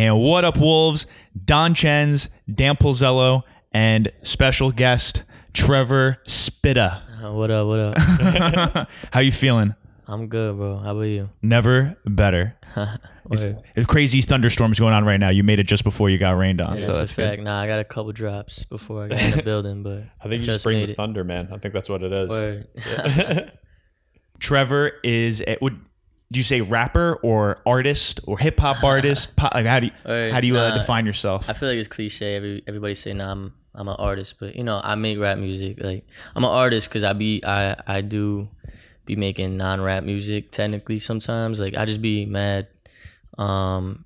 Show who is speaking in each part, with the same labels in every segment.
Speaker 1: And what up, Wolves? Don Chens, Dan Polzello, and special guest Trevor Spitta.
Speaker 2: Uh, what up? What up?
Speaker 1: How you feeling?
Speaker 2: I'm good, bro. How about you?
Speaker 1: Never better. It's, it's crazy thunderstorms going on right now. You made it just before you got rained on,
Speaker 2: Yeah,
Speaker 1: so
Speaker 2: that's,
Speaker 1: that's
Speaker 2: a
Speaker 1: good.
Speaker 2: fact. Nah, I got a couple drops before I got in the building, but
Speaker 3: I think you
Speaker 2: just
Speaker 3: just bring the
Speaker 2: it.
Speaker 3: thunder, man. I think that's what it is.
Speaker 2: Word.
Speaker 1: Trevor is It would do you say rapper or artist or hip hop artist? Po- like how do you how do you uh, define yourself?
Speaker 2: I feel like it's cliche. Every everybody say, "Nah, I'm I'm an artist," but you know, I make rap music. Like I'm an artist because I be I I do be making non-rap music technically sometimes. Like I just be mad, um,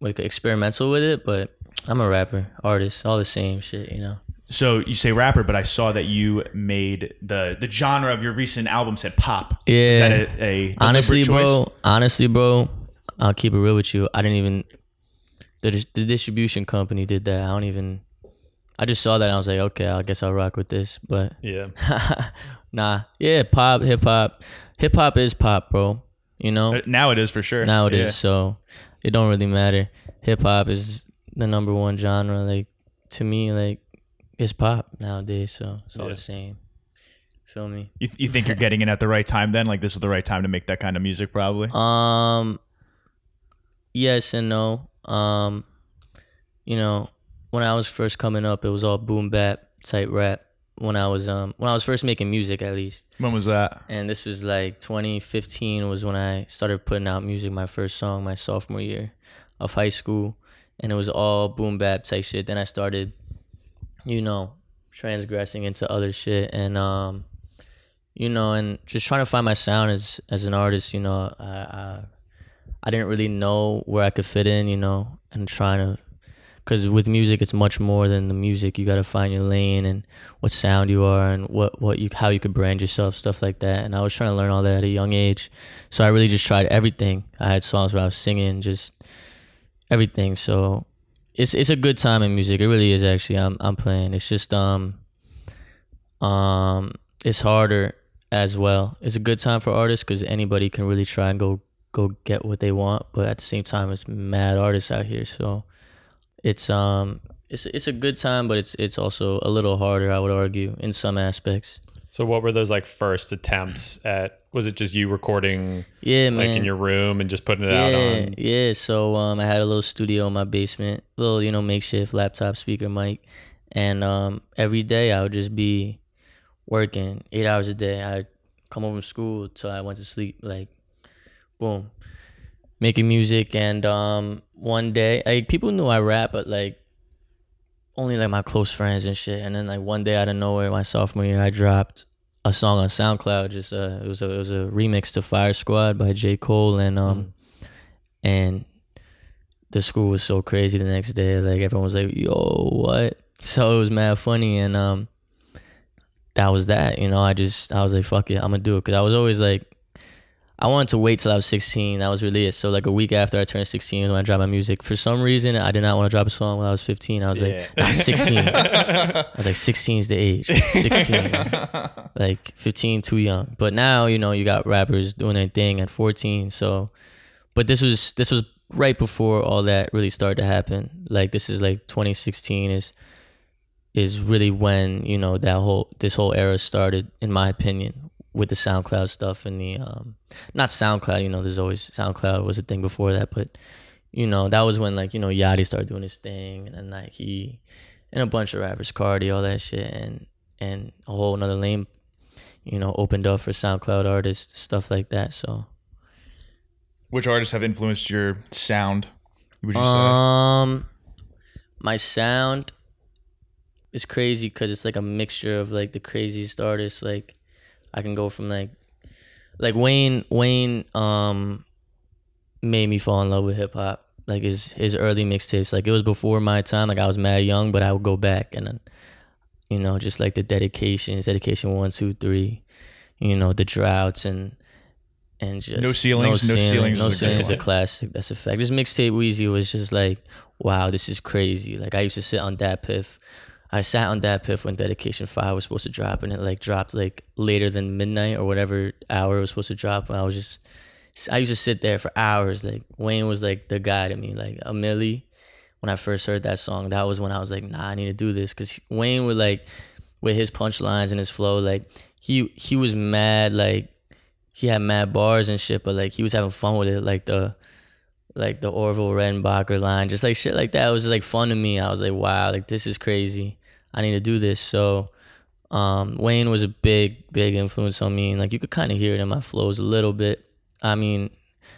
Speaker 2: like experimental with it. But I'm a rapper, artist, all the same shit. You know.
Speaker 1: So you say rapper, but I saw that you made the the genre of your recent album said pop.
Speaker 2: Yeah.
Speaker 1: Is that a, a
Speaker 2: honestly,
Speaker 1: choice?
Speaker 2: bro. Honestly, bro. I'll keep it real with you. I didn't even the the distribution company did that. I don't even. I just saw that and I was like, okay, I guess I'll rock with this. But
Speaker 3: Yeah.
Speaker 2: nah, yeah, pop, hip hop, hip hop is pop, bro. You know,
Speaker 1: Uh, Now it is for sure.
Speaker 2: now it is.
Speaker 1: Yeah.
Speaker 2: So it don't really matter. Hip hop is the number one genre. Like to me, like it's pop nowadays. So it's all
Speaker 3: Yeah.
Speaker 2: the same. Feel me?
Speaker 1: You, you think you're getting in at the right time then? Like this is the right time to make that kind of music, probably.
Speaker 2: Um yes and no. Um you know, when I was first coming up, it was all boom bap type rap. When I was um when I was first making music at least.
Speaker 1: When was that?
Speaker 2: And this was like 2015 was when I started putting out music my first song my sophomore year of high school and it was all boom bap type shit. Then I started you know, transgressing into other shit. And um you know, and just trying to find my sound as as an artist, you know, I I, I didn't really know where I could fit in, you know, and trying to because with music it's much more than the music. You got to find your lane and what sound you are and what what you how you could brand yourself stuff like that. And i was trying to learn all that at a young age. So i really just tried everything. I had songs where i was singing just everything. So it's it's a good time in music. It really is actually. I'm i'm playing. It's just um um it's harder as well. It's a good time for artists because anybody can really try and go go get what they want but at the same time it's mad artists out here. So it's um it's it's a good time, but it's it's also a little harder, I would argue, in some aspects.
Speaker 3: So what were those like first attempts at was it just you recording
Speaker 2: Yeah,
Speaker 3: like
Speaker 2: man.
Speaker 3: in your room and just putting it out
Speaker 2: yeah,
Speaker 3: on
Speaker 2: yeah. So um, I had a little studio in my basement, little you know makeshift laptop speaker mic, and um, every day I would just be working eight hours a day. I'd come home from school till I went to sleep, like boom, making music. And um, one day, like people knew I rap, but like only like my close friends and shit. And then like one day out of nowhere, my sophomore year, I dropped a song on SoundCloud. Just uh, it was a it was a remix to Fire Squad by J Cole, and um, and the school was so crazy the next day. Like everyone was like, "Yo, what?" So it was mad funny, and um, that was that. You know, I just I was like, "Fuck it, I'm gonna do it," because I was always like. I wanted to wait till I was 16. That was really it. So like a week after I turned 16 when I dropped my music. For some reason, I did not want to drop a song when I was 15. I was
Speaker 3: Yeah.
Speaker 2: like, nah, 16. I was like, 16 is the age. 16. like 15, too young. But now, you know, you got rappers doing their thing at 14. So, but this was this was right before all that really started to happen. Like this is like 2016 is is really when you know that whole this whole era started, in my opinion, with the SoundCloud stuff and the um not SoundCloud. You know, there's always SoundCloud was a thing before that, but you know that was when like you know Yachty started doing his thing, and then like he and a bunch of rappers, Cardi, all that shit, and and a whole another lane, you know, opened up for SoundCloud artists, stuff like that. So
Speaker 1: Which artists have influenced your sound? Would you say?
Speaker 2: Um, my sound is crazy because it's like a mixture of like the craziest artists. Like, I can go from like, like Wayne. Wayne um made me fall in love with hip hop. Like his his early mixtapes. Like it was before my time. Like I was mad young, but I would go back and then, you know, just like the dedications, dedication one, two, three, you know, the droughts and. And just
Speaker 1: No Ceilings? No Ceilings
Speaker 2: no
Speaker 1: a good
Speaker 2: ceilings, is a classic. That's a fact. This mixtape Weezy was just like, wow, this is crazy. Like I used to sit on that piff. I sat on that piff when Dedication Five was supposed to drop, and it like dropped like later than midnight or whatever hour it was supposed to drop. And I was just I used to sit there for hours. Like Wayne was like the guy to me. Like a Milli, when I first heard that song, that was when I was like, nah, I need to do this. Cause Wayne would like with his punchlines and his flow, like he he was mad, like he had mad bars and shit, but like he was having fun with it. Like the like the Orville Redenbacher line, just like shit like that. It was just like fun to me. I was like, wow, like this is crazy. I need to do this. So um, Wayne was a big, big influence on me. And like you could kind of hear it in my flows a little bit. I mean,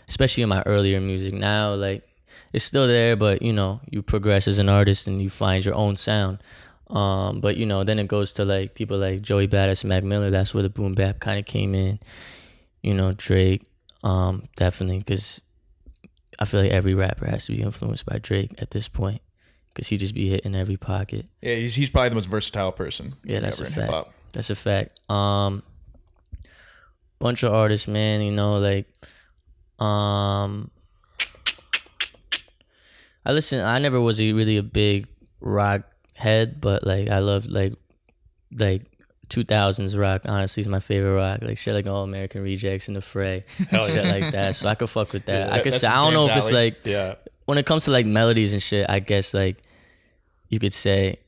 Speaker 2: especially in my earlier music. Now, like it's still there, but you know, you progress as an artist and you find your own sound. Um, but you know, then it goes to like people like Joey Badass and Mac Miller. That's where the boom bap kind of came in. You know, Drake, um, definitely, because I feel like every rapper has to be influenced by Drake at this point, because he just be hitting every pocket.
Speaker 1: Yeah, he's, he's probably the most versatile person.
Speaker 2: Yeah, that's a fact. That's a fact. Um, bunch of artists, man. You know, like, um, I listen. I never was a, really a big rock head, but like, I love like, like. 2000s rock honestly is my favorite rock like shit like all American Rejects and the Fray
Speaker 3: Hell
Speaker 2: shit
Speaker 3: yeah.
Speaker 2: like that so I could fuck with that
Speaker 3: Yeah,
Speaker 2: I could say I don't know if it's
Speaker 1: alley.
Speaker 2: like
Speaker 3: Yeah.
Speaker 2: When it comes to like melodies and shit, I guess like you could say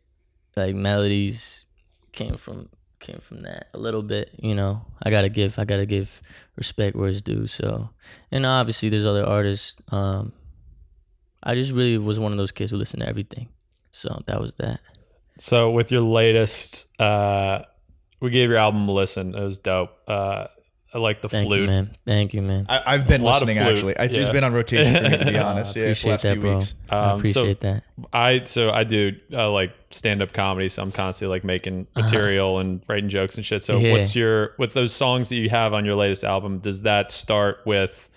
Speaker 2: like melodies came from came from that a little bit, you know. I gotta give I gotta give respect where it's due. So and obviously there's other artists. Um I just really was one of those kids who listened to everything. So that was that.
Speaker 3: So with your latest, uh, we gave your album a listen. It was dope. Uh, I like the
Speaker 2: Thank
Speaker 3: flute.
Speaker 2: you, man. Thank you, man.
Speaker 1: I, I've been
Speaker 3: A lot of
Speaker 1: listening actually. It's,
Speaker 3: yeah.
Speaker 1: it's been on rotation for me to be honest. Yeah, for the
Speaker 2: appreciate
Speaker 1: last
Speaker 2: that,
Speaker 1: few
Speaker 2: bro.
Speaker 1: weeks.
Speaker 2: I
Speaker 3: Um, so-
Speaker 2: appreciate that.
Speaker 3: I so I do uh, like stand up comedy, so I'm constantly like making material and writing jokes and shit. So
Speaker 2: Uh-huh. Yeah.
Speaker 3: what's your with those songs that you have on your latest album? Does that start with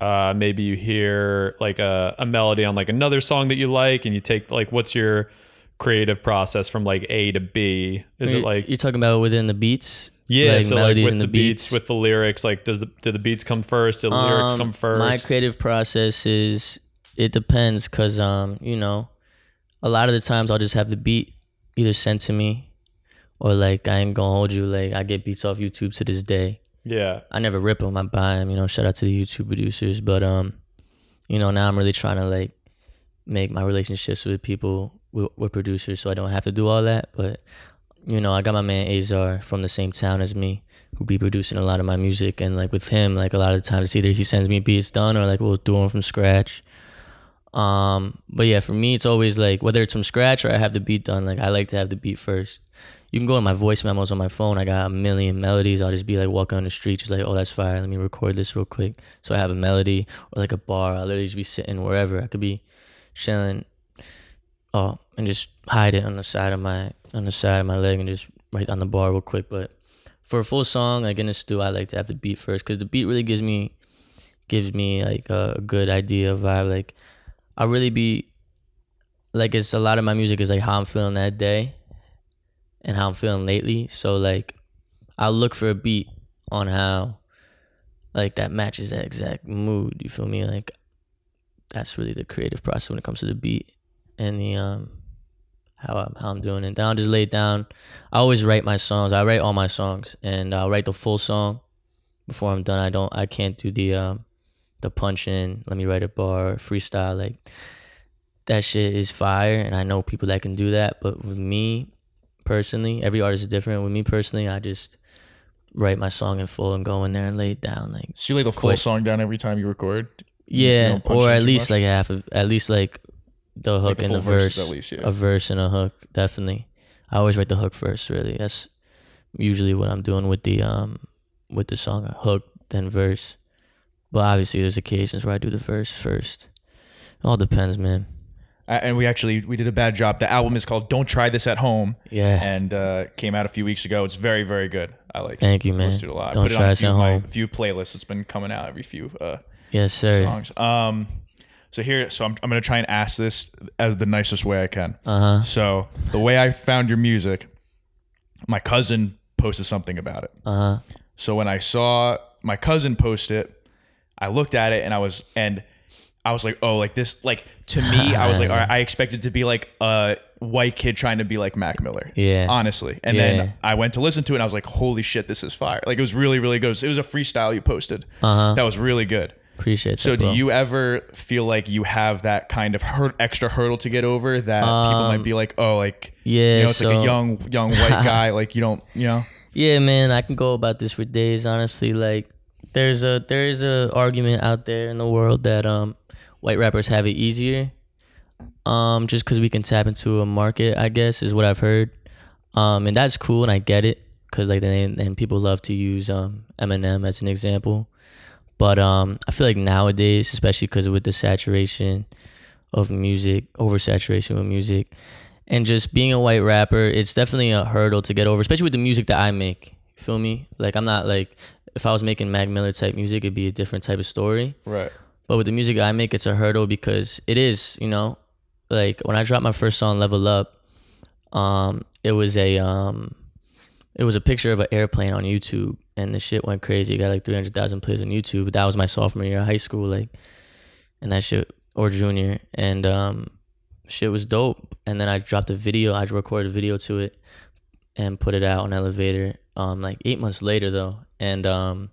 Speaker 3: uh, maybe you hear like a, a melody on like another song that you like, and you take like what's your creative process from like A to B? Is it
Speaker 2: You're-
Speaker 3: like
Speaker 2: you're talking about within the beats?
Speaker 3: Yeah,
Speaker 2: like
Speaker 3: so like with
Speaker 2: and
Speaker 3: the beats, with the lyrics, like does the do the beats come first? Do the lyrics
Speaker 2: Um,
Speaker 3: come first?
Speaker 2: My creative process is it depends because um you know a lot of the times I'll just have the beat either sent to me or like I ain't gonna hold you like I get beats off YouTube to this day.
Speaker 3: yeah,
Speaker 2: I never rip them. I buy them. You know, shout out to the YouTube producers. But um, you know, now I'm really trying to like make my relationships with people with, with producers, so I don't have to do all that. But you know, I got my man Azar from the same town as me, who be producing a lot of my music, and like with him, like a lot of the times, either he sends me beats done or like we'll do them from scratch. Um, but yeah, for me, it's always like whether it's from scratch or I have the beat done. Like I like to have the beat first. You can go in my voice memos on my phone. I got a million melodies. I'll just be like walking on the street, just like, oh, that's fire. Let me record this real quick. So I have a melody or like a bar. I'll literally just be sitting wherever. I could be chilling. Oh, and just hide it on the side of my on the side of my leg and just right on the bar real quick. But for a full song, like in a stew, I like to have the beat first because the beat really gives me gives me like a good idea of vibe. Like I really be like it's a lot of my music is like how I'm feeling that day and how I'm feeling lately. So like I'll look for a beat on how like that matches that exact mood. You feel me? Like that's really the creative process when it comes to the beat and the um how I'm how I'm doing it. Then I'll just lay it down. I always write my songs. I write all my songs and I'll write the full song before I'm done. I don't I can't do the um the punch in, let me write a bar, freestyle, like that shit is fire and I know people that can do that. But with me personally, every artist is different. With me personally, I just write my song in full and go in there and lay it down. Like
Speaker 1: So you lay the full
Speaker 2: Quick.
Speaker 1: song down every time you record.
Speaker 2: yeah,
Speaker 1: don't
Speaker 2: or at least
Speaker 1: much?
Speaker 2: like half of at least like the hook
Speaker 1: the
Speaker 2: and the verse.
Speaker 1: at least, yeah.
Speaker 2: A verse and a hook, definitely. I always write the hook first, really. That's usually what I'm doing with the um with the song. A hook, then verse. But obviously there's occasions where I do the verse first. It all depends, man.
Speaker 1: Uh, and we actually we did a bad job. The album is called "Don't Try This at Home"
Speaker 2: Yeah.
Speaker 1: and uh, came out a few weeks ago. It's very very good. I like. it.
Speaker 2: Thank you, man.
Speaker 1: To it a lot.
Speaker 2: Don't
Speaker 1: put it
Speaker 2: try
Speaker 1: a
Speaker 2: this
Speaker 1: few,
Speaker 2: at
Speaker 1: of my, few playlists. It's been coming out every few uh,
Speaker 2: Yes, sir.
Speaker 1: songs. Um, so here, so I'm I'm gonna try and ask this as the nicest way I can.
Speaker 2: Uh huh.
Speaker 1: So the way I found your music, my cousin posted something about it.
Speaker 2: Uh huh.
Speaker 1: So when I saw my cousin post it, I looked at it and I was and I was like, oh, like this, like to me, I was like, all right, I expected to be like a white kid trying to be like Mac Miller.
Speaker 2: Yeah.
Speaker 1: Honestly. And
Speaker 2: Yeah.
Speaker 1: then I went to listen to it and I was like, holy shit, this is fire. Like it was really, really good. It was a freestyle you posted.
Speaker 2: Uh-huh.
Speaker 1: That was really good.
Speaker 2: Appreciate
Speaker 1: So
Speaker 2: that.
Speaker 1: do
Speaker 2: bro.
Speaker 1: you ever feel like you have that kind of hur- extra hurdle to get over that people might be like, oh, like,
Speaker 2: Um, Yeah,
Speaker 1: you know, it's like a young, young white guy. Like you don't, you know?
Speaker 2: Yeah, man, I can go about this for days. Honestly, like there's a there is a argument out there in the world that um white rappers have it easier, um just because we can tap into a market. I guess is what I've heard, um and that's cool and I get it because like then then people love to use um Eminem as an example, but um I feel like nowadays, especially because with the saturation of music, oversaturation with music, and just being a white rapper, it's definitely a hurdle to get over, especially with the music that I make. You feel me? Like I'm not like if I was making Mac Miller type music, it'd be a different type of story.
Speaker 1: Right.
Speaker 2: But with the music I make, it's a hurdle because it is, you know, like when I dropped my first song, Level Up, um, it was a um, it was a picture of an airplane on YouTube, and the shit went crazy. It got like three hundred thousand plays on YouTube. That was my sophomore year of high school, like, and that shit or junior, and um, shit was dope. And then I dropped a video. I recorded a video to it and put it out on Elevator. Um, like eight months later though, and um,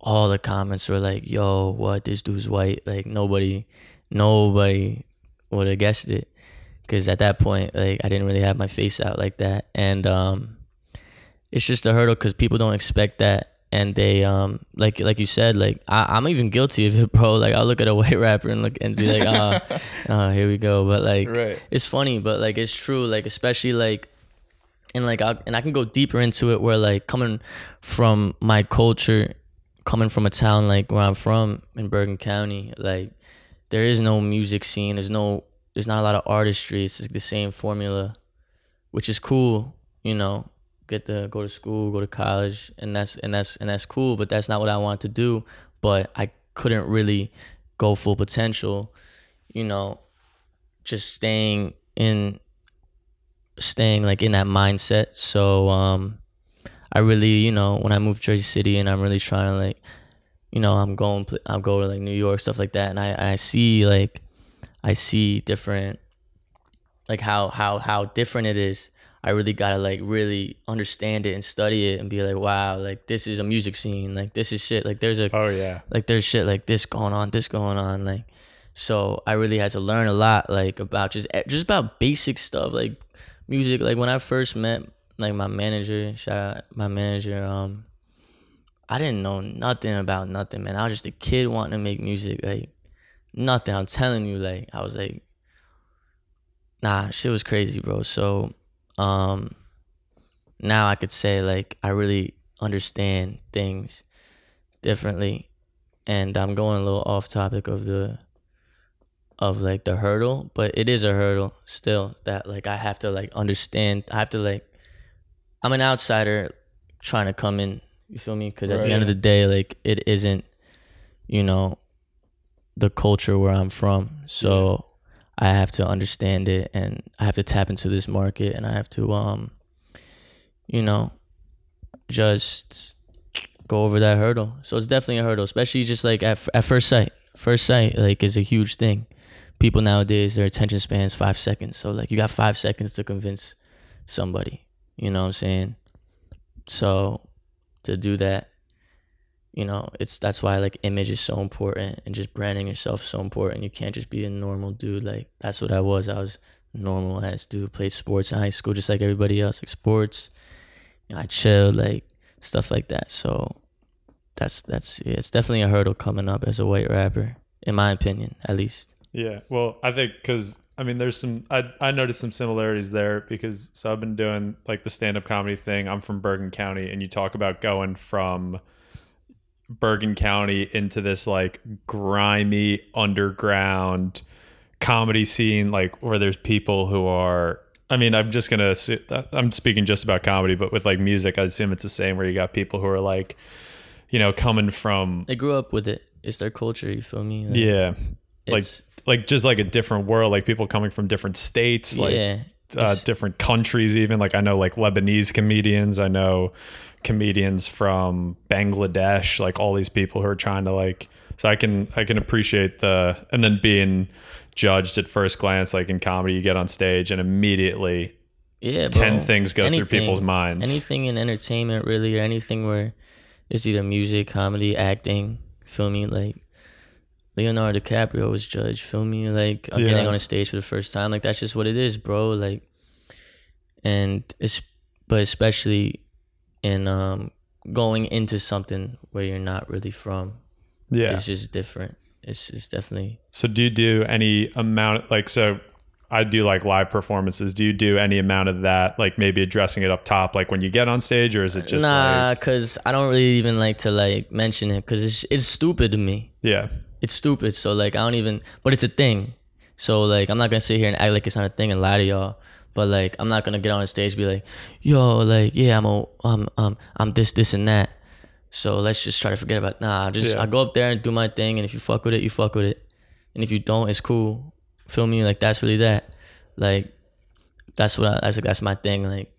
Speaker 2: all the comments were like, "Yo, what? This dude's white." Like nobody, nobody would have guessed it, because at that point, like I didn't really have my face out like that, and um, it's just a hurdle because people don't expect that, and they um, like like you said, like I, I'm even guilty of it, bro. Like I'll look at a white rapper and look and be like, "Ah, oh, here we go," but like
Speaker 1: Right.
Speaker 2: it's funny, but like it's true. Like especially like, and like I and I can go deeper into it where like coming from my culture, coming from a town like where I'm from in Bergen County, like there is no music scene. There's no. There's not a lot of artistry. It's like the same formula, which is cool. You know, get to go to school, go to college, and that's and that's and that's cool. But that's not what I wanted to do. But I couldn't really go full potential. You know, just staying in staying like in that mindset so um i really you know when i moved to jersey city and i'm really trying to like you know i'm going i'm going to like new york stuff like that and i i see like i see different like how how how different it is i really gotta like really understand it and study it and be like wow like this is a music scene like this is shit like there's a
Speaker 3: Oh yeah.
Speaker 2: like there's shit like this going on, this going on, like so I really had to learn a lot like about just eh, just about basic stuff like music. Like when I first met like my manager, shout out my manager, um I didn't know nothing about nothing, man. I was just a kid wanting to make music, like nothing. I'm telling you, like I was like nah, shit was crazy, bro. So um now I could say like I really understand things differently and I'm going a little off topic of the of like the hurdle, but it is a hurdle still that like I have to like understand. I have to like I'm an outsider trying to come in. You feel me? Because at
Speaker 1: Right.
Speaker 2: the end of the day, like it isn't, you know, the culture where I'm from. So I have to understand it, and I have to tap into this market, and I have to, um, you know, just go over that hurdle. So it's definitely a hurdle, especially just like at, at first sight. First sight, like, is a huge thing. People nowadays, their attention span is five seconds. So, like, you got five seconds to convince somebody. You know what I'm saying? So, to do that, you know, it's that's why like image is so important and just branding yourself so important. You can't just be a normal dude. Like, that's what I was. I was normal ass dude, played sports in high school just like everybody else, like sports. You know, I chilled, like stuff like that. So, that's that's yeah, it's definitely a hurdle coming up as a white rapper, in my opinion, at least.
Speaker 3: Yeah. Well, I think because I mean, there's some I I noticed some similarities there because so I've been doing like the stand up comedy thing. I'm from Bergen County, and you talk about going from Bergen County into this like grimy underground comedy scene, like where there's people who are. I mean, I'm just gonna. I'm speaking just about comedy, but with like music, I assume it's the same. Where you got people who are like, you know, coming from
Speaker 2: They grew up with it. It's their culture. You feel me? Like,
Speaker 3: yeah, like like just like a different world like people coming from different states like
Speaker 2: yeah.
Speaker 3: uh, different countries even like i know like lebanese comedians i know comedians from bangladesh like all these people who are trying to like So I can I can appreciate the and then being judged at first glance, like in comedy, you get on stage and immediately
Speaker 2: Yeah, bro.
Speaker 3: ten things go through people's minds.
Speaker 2: Anything in entertainment, really, or anything where it's either music, comedy, acting. Feel me? Like Leonardo DiCaprio was judged. Feel me? Like I'm getting on a stage for the first time. Like that's just what it is, bro. Like, and it's but especially in um going into something where you're not really from.
Speaker 3: yeah.
Speaker 2: It's just different. It's it's definitely
Speaker 3: So do you do any amount like so I do like live performances. Do you do any amount of that, like maybe addressing it up top, like when you get on stage, or is it just
Speaker 2: nah,
Speaker 3: like
Speaker 2: cause I don't really even like to like mention it, cause it's it's stupid to me.
Speaker 3: yeah,
Speaker 2: it's stupid. So like I don't even but it's a thing. So like I'm not gonna sit here and act like it's not a thing and lie to y'all. But like I'm not gonna get on a stage and be like, yo, like, yeah, I'm a um um I'm this, this and that. So let's just try to forget about nah, just
Speaker 3: Yeah.
Speaker 2: I go up there and do my thing and if you fuck with it, you fuck with it. And if you don't, it's cool. Feel me? Like that's really that. Like that's what I that's like, that's my thing. Like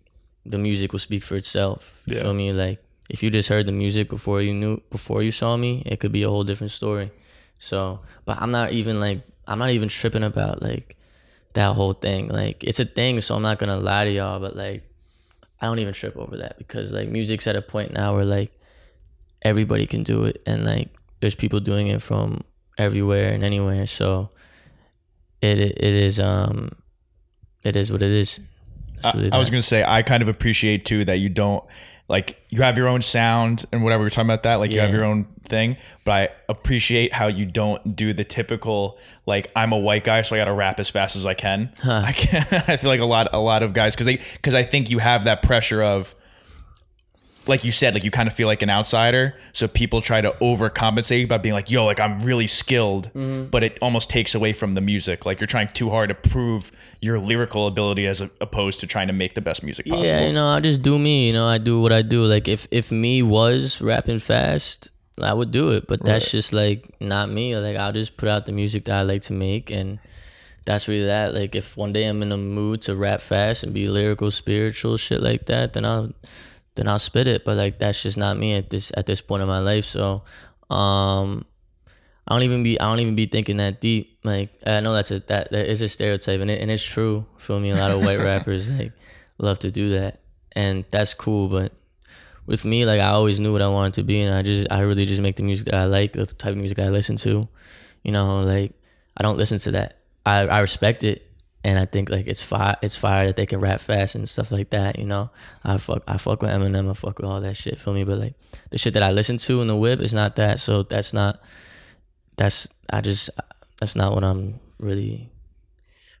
Speaker 2: the music will speak for itself. You
Speaker 3: Yeah.
Speaker 2: Feel me? Like if you just heard the music before you knew before you saw me, it could be a whole different story. So, but I'm not even like I'm not even tripping about like that whole thing. Like it's a thing, so I'm not gonna lie to y'all, but like I don't even trip over that because like music's at a point now where like everybody can do it and like there's people doing it from everywhere and anywhere. So it it is um it is what it is.
Speaker 1: I, I was gonna say I kind of appreciate too that you don't like you have your own sound and whatever we are talking about that like you have your own thing but I appreciate how you don't do the typical like I'm a white guy so I got to rap as fast as I can. I can I feel like a lot a lot of guys cuz they cuz I think you have that pressure of like you said, like you kind of feel like an outsider. So people try to overcompensate by being like, yo, like I'm really skilled,
Speaker 2: Mm-hmm.
Speaker 1: but it almost takes away from the music. Like you're trying too hard to prove your lyrical ability as opposed to trying to make the best music possible.
Speaker 2: Yeah, you know, I just do me. You know, I do what I do. Like if if me was rapping fast, I would do it. But that's just like not me. Like I'll just put out the music that I like to make, and that's really that. Like if one day I'm in a mood to rap fast and be lyrical, spiritual, shit like that, then I'll then I'll spit it. But like that's just not me at this at this point in my life. So, um. I don't even be I don't even be thinking that deep. Like I know that's a that, that is a stereotype and it, and it's true. Feel me? A lot of white rappers like love to do that, and that's cool. But with me, like I always knew what I wanted to be, and I just I really just make the music that I like, the type of music I listen to. You know, like I don't listen to that. I I respect it, and I think like it's fire. It's fire that they can rap fast and stuff like that. You know, I fuck I fuck with Eminem. I fuck with all that shit. Feel me? But like the shit that I listen to in the whip is not that. So that's not. That's I just that's not what I'm really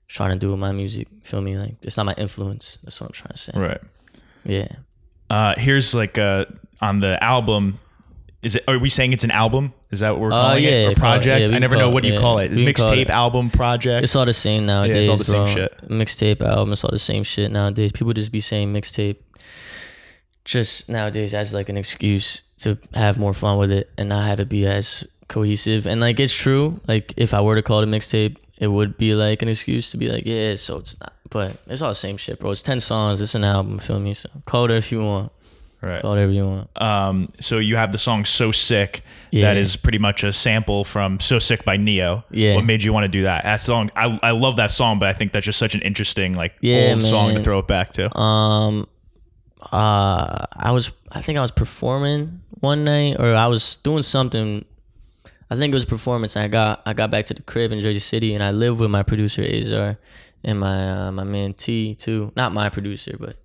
Speaker 2: trying to do with my music. Feel me? Like it's not my influence. That's what I'm trying to say.
Speaker 1: Right.
Speaker 2: Yeah.
Speaker 1: Uh, here's like uh, on the album. Is it? Are we saying it's an album? Is that what we're
Speaker 2: Uh,
Speaker 1: calling
Speaker 2: yeah,
Speaker 1: it? Or project? I never know what do you call it.
Speaker 2: we can call
Speaker 1: Mixtape,
Speaker 2: it-
Speaker 1: album, project.
Speaker 2: It's all the same nowadays.
Speaker 1: It's all the same
Speaker 2: bro.
Speaker 1: shit.
Speaker 2: Mixtape album, it's all the same shit nowadays. People just be saying mixtape just nowadays as like an excuse to have more fun with it and not have it be as cohesive. And like it's true. Like if I were to call it a mixtape, it would be like an excuse to be like, yeah, so it's not. But it's all the same shit, bro. It's ten songs. It's an album. Feel me? So call it if you want.
Speaker 1: right.
Speaker 2: Call it whatever you want.
Speaker 1: Um, so you have the song "So Sick"
Speaker 2: Yeah.
Speaker 1: that is pretty much a sample from "So Sick" by Ne-Yo.
Speaker 2: Yeah.
Speaker 1: What made you want to do that? That song, I, I love that song, but I think that's just such an interesting like
Speaker 2: Yeah,
Speaker 1: old song to
Speaker 2: man.
Speaker 1: throw it back to.
Speaker 2: Um, uh, I was I think I was performing one night, or I was doing something. I think it was a performance. I got I got back to the crib in Jersey City, and I lived with my producer Azar and my uh, my man T too. Not my producer, but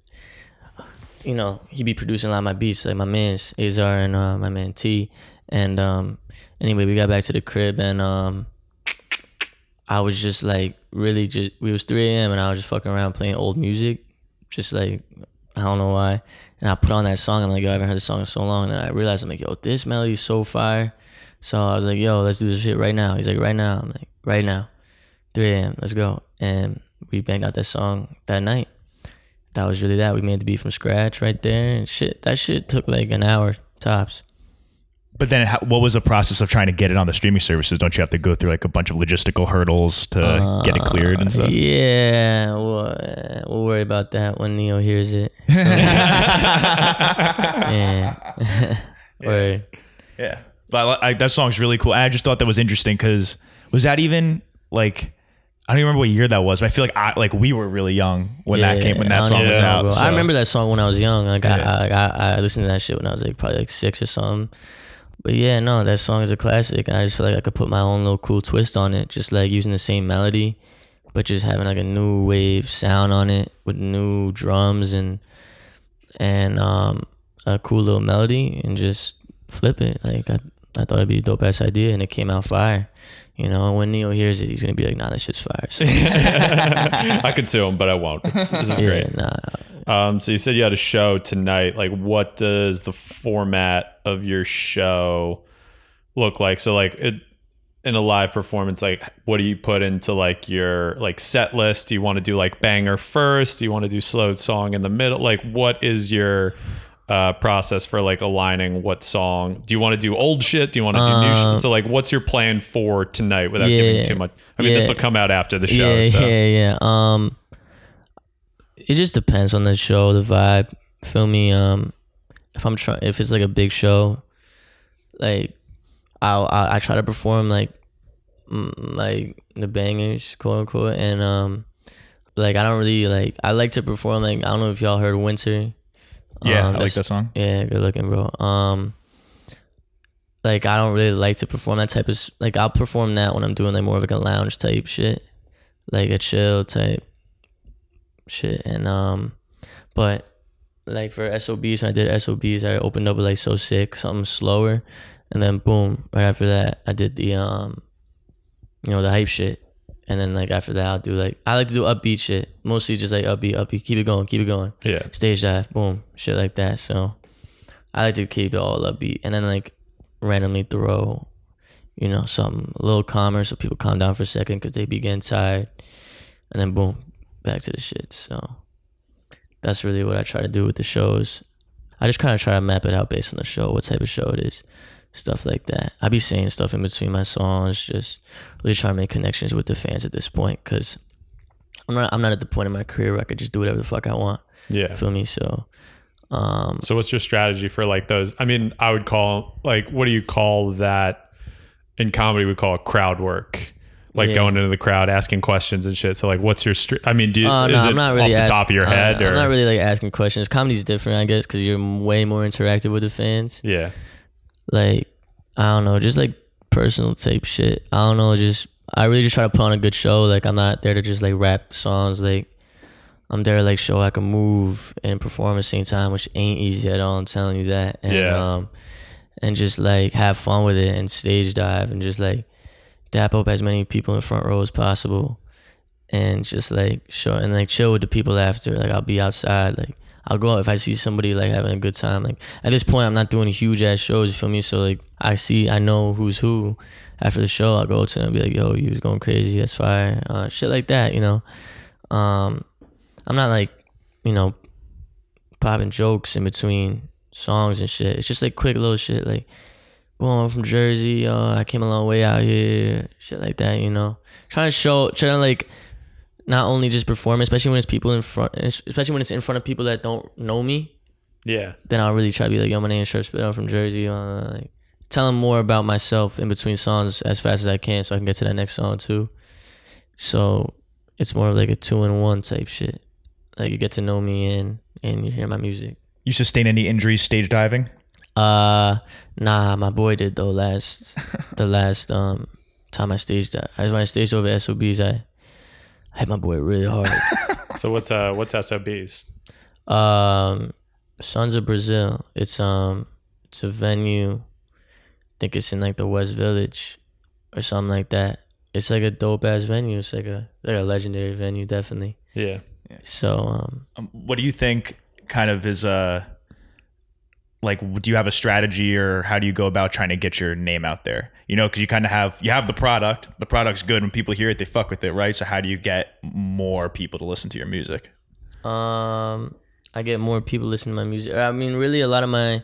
Speaker 2: you know he be producing a lot of my beats, like my man's Azar and uh, my man T. And um, anyway, we got back to the crib, and um, I was just like really just we was 3 a.m. and I was just fucking around playing old music, just like I don't know why. And I put on that song. I'm like, yo, I haven't heard this song in so long. And I realized I'm like, yo, this melody is so fire. So I was like, yo, let's do this shit right now. He's like, right now. I'm like, right now, 3 a.m. Let's go. And we banged out that song that night. That was really that. We made the beat from scratch right there. And shit, that shit took like an hour tops.
Speaker 1: But then, what was the process of trying to get it on the streaming services? Don't you have to go through like a bunch of logistical hurdles to get it cleared and
Speaker 2: Uh,
Speaker 1: stuff?
Speaker 2: Yeah, we'll, uh, we'll worry about that when Ne-Yo hears it. yeah. Word.
Speaker 1: Yeah. But I, I, that song's really cool. And I just thought that was interesting because was that even like I don't even remember what year that was, but I feel like I like we were really young when that came when that song was out. so-
Speaker 2: I remember that song when I was young. Like
Speaker 1: Yeah.
Speaker 2: I, I, I, I listened to that shit when I was like probably like six or something. But yeah, no, that song is a classic. And I just feel like I could put my own little cool twist on it, just like using the same melody, but just having like a new wave sound on it with new drums and and um a cool little melody and just flip it. Like I, I thought it'd be a dope ass idea, and it came out fire. You know, when Ne-Yo hears it, he's gonna be like, "Nah, that shit's fire." So,
Speaker 3: I could sue him, but I won't. This, this is
Speaker 2: yeah,
Speaker 3: great.
Speaker 2: nah,
Speaker 3: Um, so you said you had a show tonight. Like, what does the format of your show look like? So, like, it, in a live performance, like, what do you put into like your like set list? Do you want to do like banger first? Do you want to do slow song in the middle? Like, what is your uh, process for like aligning what song? Do you want to do old shit? Do you want to do new
Speaker 2: Um,
Speaker 3: shit? So, like, what's your plan for tonight without giving too much? I mean, this will come out after the show.
Speaker 2: Yeah,
Speaker 3: so.
Speaker 2: yeah, yeah. Um, it just depends on the show, the vibe. Feel me? Um, if I'm trying, if it's like a big show, like I'll, I'll, I try to perform like mm, like the bangers, quote unquote, and um, like I don't really like. I like to perform like I don't know if y'all heard Winter.
Speaker 1: Yeah,
Speaker 2: Um,
Speaker 1: I like that song.
Speaker 2: yeah, good looking, bro. Um, like I don't really like to perform that type of like I'll perform that when I'm doing like more of like a lounge type shit, like a chill type shit. And um, but like for SOBs, when I did SOBs, I opened up with like so sick, something slower, and then boom, right after that, I did the um, you know, the hype shit. And then like after that, I'll do like I like to do upbeat shit, mostly just like upbeat, upbeat. Keep it going, keep it going
Speaker 3: yeah.
Speaker 2: stage dive, boom, shit like that. So I like to keep it all upbeat and then like randomly throw, you know, something a little calmer so people calm down for a second because they be getting tired, and then boom, back to the shit. So that's really what I try to do with the shows. I just kind of try to map it out based on the show, what type of show it is, stuff like that. I be saying stuff in between my songs, just really trying to make connections with the fans at this point because. I'm not. I'm not at the point in my career where I could just do whatever the fuck I want.
Speaker 3: Yeah.
Speaker 2: Feel me? So, um,
Speaker 3: So what's your strategy for like those? I mean, I would call like what do you call that in comedy? We call it crowd work, like
Speaker 2: Yeah.
Speaker 3: going into the crowd, asking questions and shit. So like, what's your? Str- I mean, do you,
Speaker 2: uh, no,
Speaker 3: is it
Speaker 2: I'm not really
Speaker 3: off the
Speaker 2: ask-
Speaker 3: top of your
Speaker 2: uh,
Speaker 3: head or
Speaker 2: I'm not really like asking questions. Comedy's different, I guess, because you're way more interactive with the fans.
Speaker 3: yeah,
Speaker 2: Like, I don't know, just like personal type shit. I don't know, just I really just try to put on a good show. Like, I'm not there to just like rap songs. Like, I'm there to like show I can move and perform at the same time, which ain't easy at all. I'm telling you that. And,
Speaker 3: Yeah.
Speaker 2: Um, and just like have fun with it and stage dive and just like dap up as many people in the front row as possible and just like show and like chill with the people after. Like I'll be outside, like I'll go out if I see somebody like having a good time. Like at this point, I'm not doing huge ass shows. You feel me? So like I see, I know who's who. After the show, I'll go to them and be like, "Yo, you was going crazy. That's fire." Uh, shit like that, you know. Um, I'm not like, you know, popping jokes in between songs and shit. It's just like quick little shit like, "Well, I'm from Jersey. Uh, I came a long way out here." Shit like that, you know. Trying to show, trying to like, not only just perform, especially when it's people in front, especially when it's in front of people that don't know me.
Speaker 3: yeah,
Speaker 2: Then I'll really try to be like, "Yo, my name is Short Spit. I'm from Jersey." Uh, like, tell them more about myself in between songs as fast as I can, so I can get to that next song too. So it's more of like a two in one type shit. Like you get to know me and and you hear my music.
Speaker 1: You sustain any injuries stage diving?
Speaker 2: Uh, nah, my boy did though last the last um time I staged that. I when I staged over SOBs, I hit my boy really hard.
Speaker 3: So what's uh what's SOBs?
Speaker 2: um, Sounds of Brazil. It's um it's a venue. I think it's in like the West Village or something like that. It's like a dope ass venue. It's like a like a legendary venue, definitely.
Speaker 3: Yeah,
Speaker 2: So um
Speaker 1: Um, what do you think kind of is uh like do you have a strategy or how do you go about trying to get your name out there you know because you kind of have you have the product the product's good when people hear it they fuck with it right so how do you get more people to listen to your music
Speaker 2: Um, I get more people listening to my music. I mean, really, a lot of my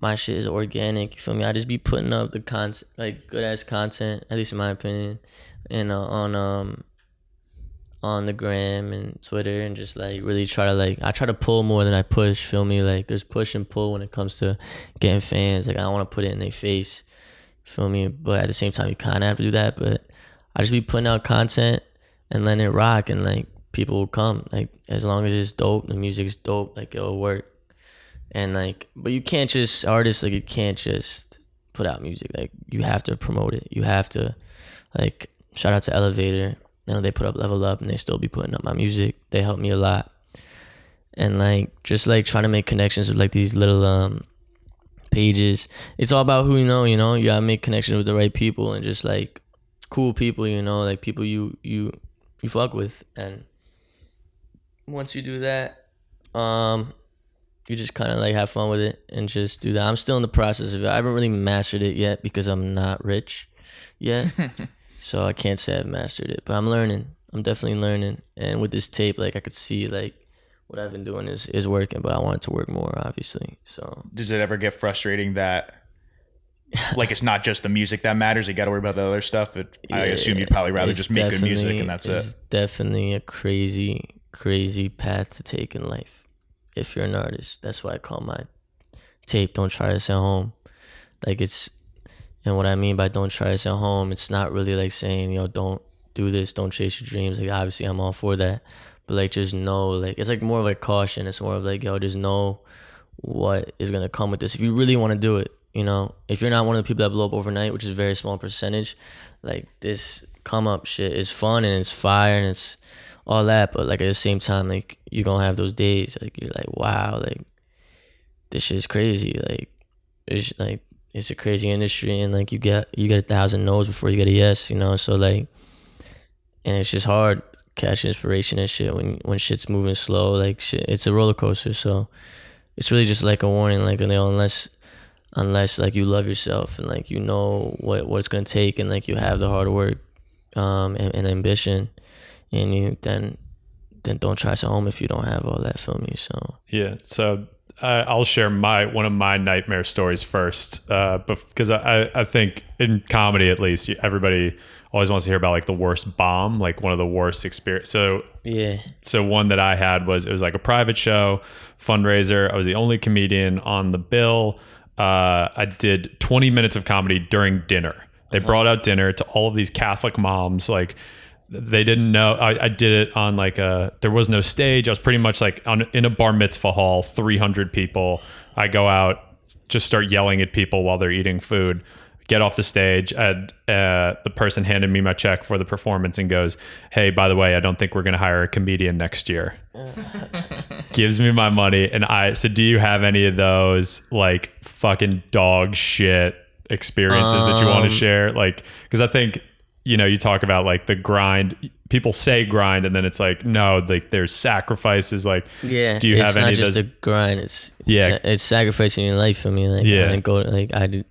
Speaker 2: my shit is organic. You feel me? I just be putting up the content, like good ass content, at least in my opinion, and uh, on um on the gram and Twitter and just like really try to like I try to pull more than I push. Feel me? Like there's push and pull when it comes to getting fans. Like I want to put it in their face. Feel me? But at the same time, you kind of have to do that. But I just be putting out content and letting it rock, and like people will come. Like as long as it's dope, the music's dope. Like it'll work. And like, but you can't just artists like you can't just put out music. Like you have to promote it. You have to like shout out to Elevator. You know, they put up Level Up and they still be putting up my music. They help me a lot. And like just like trying to make connections with like these little um pages. It's all about who you know, you know. You gotta make connections with the right people and just like cool people, you know, like people you you you fuck with. And once you do that, um, you just kind of like have fun with it and just do that. I'm still in the process of it. I haven't really mastered it yet because I'm not rich yet. so I can't say I've mastered it, but I'm learning. I'm definitely learning. And with this tape, like I could see like what I've been doing is is working, but I want it to work more, obviously. So
Speaker 1: Does it ever get frustrating that like it's not just the music that matters? You got to worry about the other stuff. It, I assume you'd probably rather just make good music and that's
Speaker 2: it's
Speaker 1: it.
Speaker 2: definitely a crazy, crazy path to take in life. If you're an artist, that's why I call my tape "Don't Try This at Home." Like it's, and what I mean by "Don't Try This at Home," it's not really like saying, you know don't do this, don't chase your dreams." Like obviously, I'm all for that, but like just know, like it's like more of like caution. It's more of like, yo, just know what is gonna come with this. If you really want to do it, you know, if you're not one of the people that blow up overnight, which is a very small percentage, like this come up shit is fun and it's fire and it's all that. But like at the same time, like you're gonna have those days, like you're like, wow, like this shit's crazy. Like it's like it's a crazy industry and like you get you get a thousand no's before you get a yes, you know. So like, and it's just hard catching inspiration and shit when when shit's moving slow. Like shit, it's a roller coaster. So it's really just like a warning, like you know, unless unless like you love yourself and like you know what what it's gonna take and like you have the hard work um and, and ambition and you then then don't try to home if you don't have all that for me so
Speaker 3: Yeah. So uh, I'll share my one of my nightmare stories first, uh, because I I think in comedy at least everybody always wants to hear about like the worst bomb, like one of the worst experience. So
Speaker 2: yeah
Speaker 3: so one that I had was it was like a private show fundraiser. I was the only comedian on the bill. Uh, I did 20 minutes of comedy during dinner. They brought out dinner to all of these Catholic moms. Like they didn't know. I, I did it on like a. There was no stage. I was pretty much like on in a bar mitzvah hall, 300 people. I go out, just start yelling at people while they're eating food get off the stage and uh, the person handed me my check for the performance and goes hey by the way i don't think we're going to hire a comedian next year gives me my money and i said do you have any of those like fucking dog shit experiences that you want
Speaker 2: Um,
Speaker 3: to share like because i think you know you talk about like the grind people say grind and then it's like no like there's sacrifices like
Speaker 2: yeah
Speaker 3: do you
Speaker 2: it's
Speaker 3: have
Speaker 2: not
Speaker 3: any of
Speaker 2: just
Speaker 3: those
Speaker 2: a grind it's
Speaker 3: Yeah.
Speaker 2: it's sacrificing your life for me like
Speaker 3: Yeah.
Speaker 2: i didn't go like i did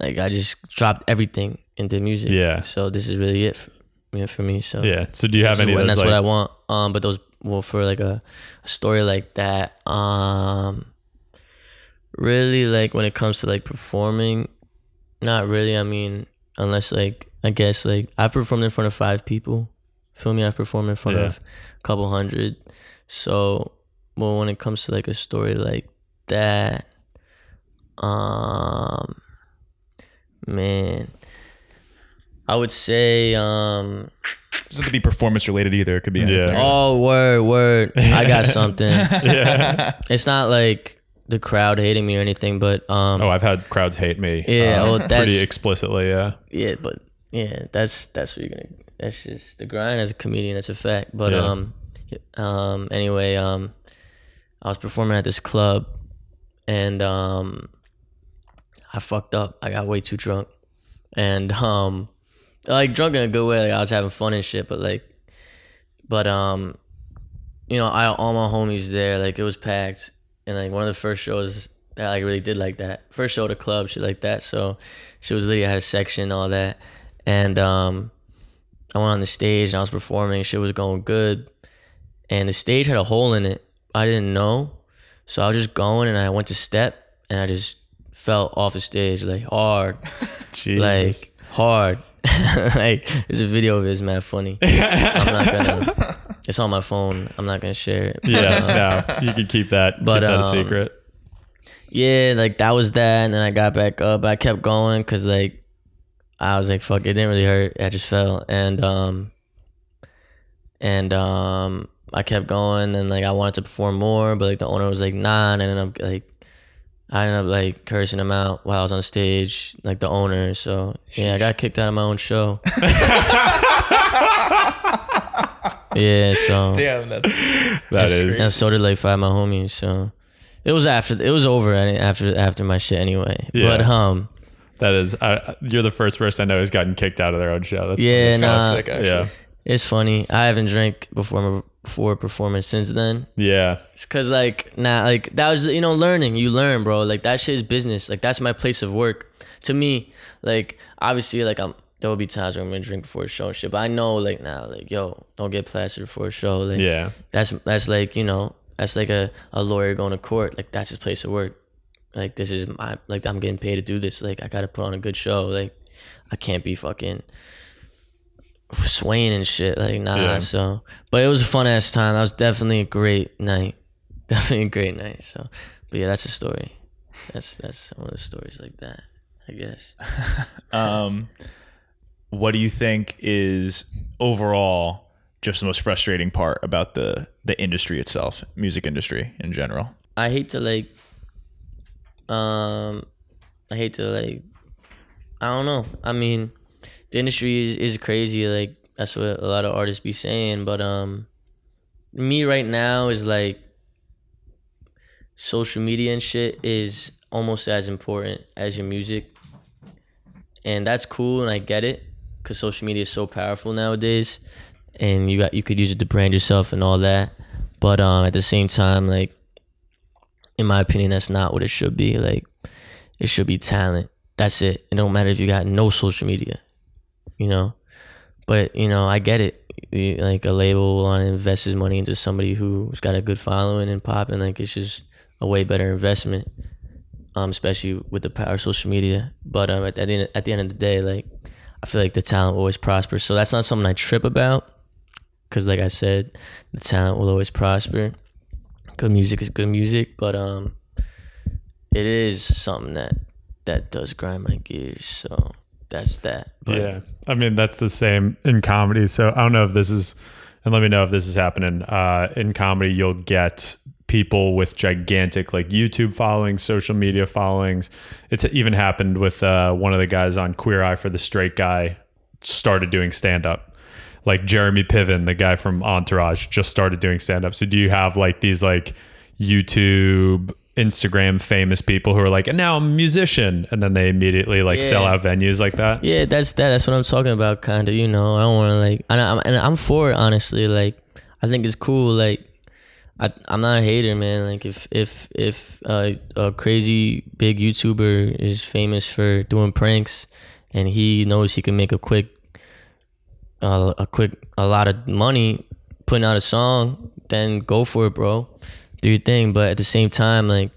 Speaker 2: like i just dropped everything into music
Speaker 3: Yeah.
Speaker 2: so this is really it for, you know, for me so
Speaker 3: yeah so do you have any those
Speaker 2: that's
Speaker 3: like,
Speaker 2: what I want. Um, but those well for like a, a story like that. Um, really like when it comes to like performing, not really. I mean, unless like I guess like I've performed in front of five people. Feel me? I've performed in front
Speaker 3: Yeah.
Speaker 2: of a couple hundred. So, well, when it comes to like a story like that, um, man, I would say um.
Speaker 1: doesn't have to be performance related either. It could be anything.
Speaker 3: Yeah.
Speaker 2: Oh, word, word. I got something.
Speaker 3: yeah
Speaker 2: It's not like the crowd hating me or anything, but um,
Speaker 3: oh i've had crowds hate me
Speaker 2: Yeah,
Speaker 3: uh,
Speaker 2: oh, that's-
Speaker 3: pretty explicitly yeah
Speaker 2: yeah, but yeah, that's that's what you're gonna. That's just the grind as a comedian. That's a fact. But
Speaker 3: Yeah.
Speaker 2: um, um, anyway, um, I was performing at this club, and um, I fucked up. I got way too drunk, and um, like drunk in a good way. Like I was having fun and shit, but like, but um, you know, I all my homies there. Like it was packed, and like one of the first shows that I really did like that. First show at a club, shit like that. So she was literally had a section, all that, and um, I went on the stage and I was performing. Shit was going good, and the stage had a hole in it. I didn't know, so I was just going, and I went to step, and I just fell off the stage like hard,
Speaker 3: Jesus.
Speaker 2: like hard, like there's a video of it. It's mad funny. I'm not gonna. It's on my phone. I'm not gonna share it.
Speaker 3: Yeah,
Speaker 2: uh,
Speaker 3: no, you can keep that.
Speaker 2: But,
Speaker 3: keep that a
Speaker 2: um,
Speaker 3: secret.
Speaker 2: yeah, like that was that, and then I got back up. I kept going because like I was like, fuck, it didn't really hurt. I just fell, and um, and um, I kept going, and like I wanted to perform more, but like the owner was like, nah, and then I ended up like. I ended up like cursing him out while I was on stage, like the owner. So yeah, I got kicked out of my own show. yeah, so
Speaker 1: Damn, that's
Speaker 3: That is.
Speaker 2: and so did like five of my homies. So it was after it was over any- after after my shit anyway.
Speaker 3: Yeah.
Speaker 2: But um,
Speaker 3: That is. I, you're the first person I know who's gotten kicked out of their own show. That's
Speaker 2: yeah,
Speaker 1: kind of
Speaker 2: nah,
Speaker 1: sick. Actually.
Speaker 3: Yeah.
Speaker 2: it's funny. I haven't drank before before performance since then.
Speaker 3: Yeah.
Speaker 2: It's cause like nah, like that was you know learning. You learn, bro. Like that shit is business. Like that's my place of work. To me, like obviously, like I'm. There will be times where I'm gonna drink before a show and shit, but I know like now, like yo, don't get plastered before a show. Like
Speaker 3: Yeah.
Speaker 2: that's that's like you know that's like a, a lawyer going to court like that's his place of work like this is my like i'm getting paid to do this like i gotta put on a good show like i can't be fucking swaying and shit like nah
Speaker 3: Yeah.
Speaker 2: so but it was a fun ass time that was definitely a great night definitely a great night so but yeah that's a story that's that's one of the stories like that i guess
Speaker 1: Um, what do you think is overall just the most frustrating part about the the industry itself, music industry in general?
Speaker 2: I hate to like um I hate to like I don't know. I mean, the industry is, is crazy, like that's what a lot of artists be saying, but um me right now is like social media and shit is almost as important as your music. And that's cool and I get it cuz social media is so powerful nowadays and you got you could use it to brand yourself and all that. But um at the same time like in my opinion, that's not what it should be. Like, it should be talent. That's it. It don't matter if you got no social media, you know. But you know, I get it. Like a label will want to invest his money into somebody who's got a good following and popping. Like it's just a way better investment, um, especially with the power of social media. But um, at the end, at the end of the day, like I feel like the talent will always prosper. So that's not something I trip about, because like I said, the talent will always prosper good music is good music, but um, it is something that that does grind my gears. So that's that. But
Speaker 3: yeah. I mean, that's the same in comedy. So I don't know if this is, and let me know if this is happening. Uh, in comedy, you'll get people with gigantic like YouTube followings, social media followings. It's even happened with uh, one of the guys on Queer Eye for the Straight Guy started doing stand up. Like Jeremy Piven, the guy from Entourage, just started doing stand up. So do you have like these like YouTube, Instagram famous people who are like, and now I'm a musician, and then they immediately like sell out venues like that?
Speaker 2: Yeah, that's that. That's what I'm talking about. Kind of, you know. I don't want to like, and I'm and I'm for it. Honestly, like, I think it's cool. Like, I I'm not a hater, man. Like, if if if uh, a crazy big YouTuber is famous for doing pranks, and he knows he can make a quick, uh, a quick, a lot of money putting out a song, then go for it, bro. Do your thing. But at the same time, like,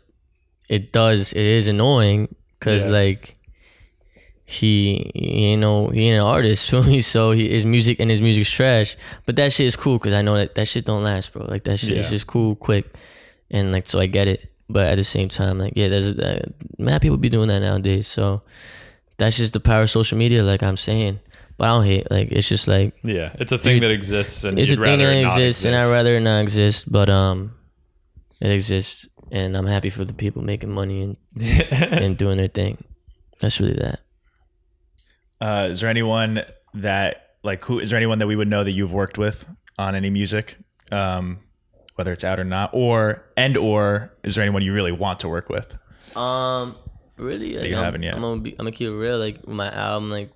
Speaker 2: it does. It is annoying because
Speaker 3: Yeah.
Speaker 2: like he, you know, he ain't an artist feel me so he, his music and his music's trash but that shit is cool because i know that that shit don't last bro like that shit is just cool quick and like so i get it but at the same time like yeah there's uh, mad people be doing that nowadays so that's just the power of social media like i'm saying but i don't hate like it's just like
Speaker 3: Yeah, it's a thing
Speaker 2: Dude,
Speaker 3: that exists, and
Speaker 2: it's a thing that exists and i'd rather not exist but um it exists and i'm happy for the people making money and, and doing their thing that's really that
Speaker 1: Uh, is there anyone that like who is there anyone that we would know that you've worked with on any music, um, whether it's out or not, or and or is there anyone you really want to work with?
Speaker 2: Um, really, like,
Speaker 1: you
Speaker 2: I'm,
Speaker 1: haven't yet.
Speaker 2: I'm gonna be, I'm gonna keep it real. Like my album, like,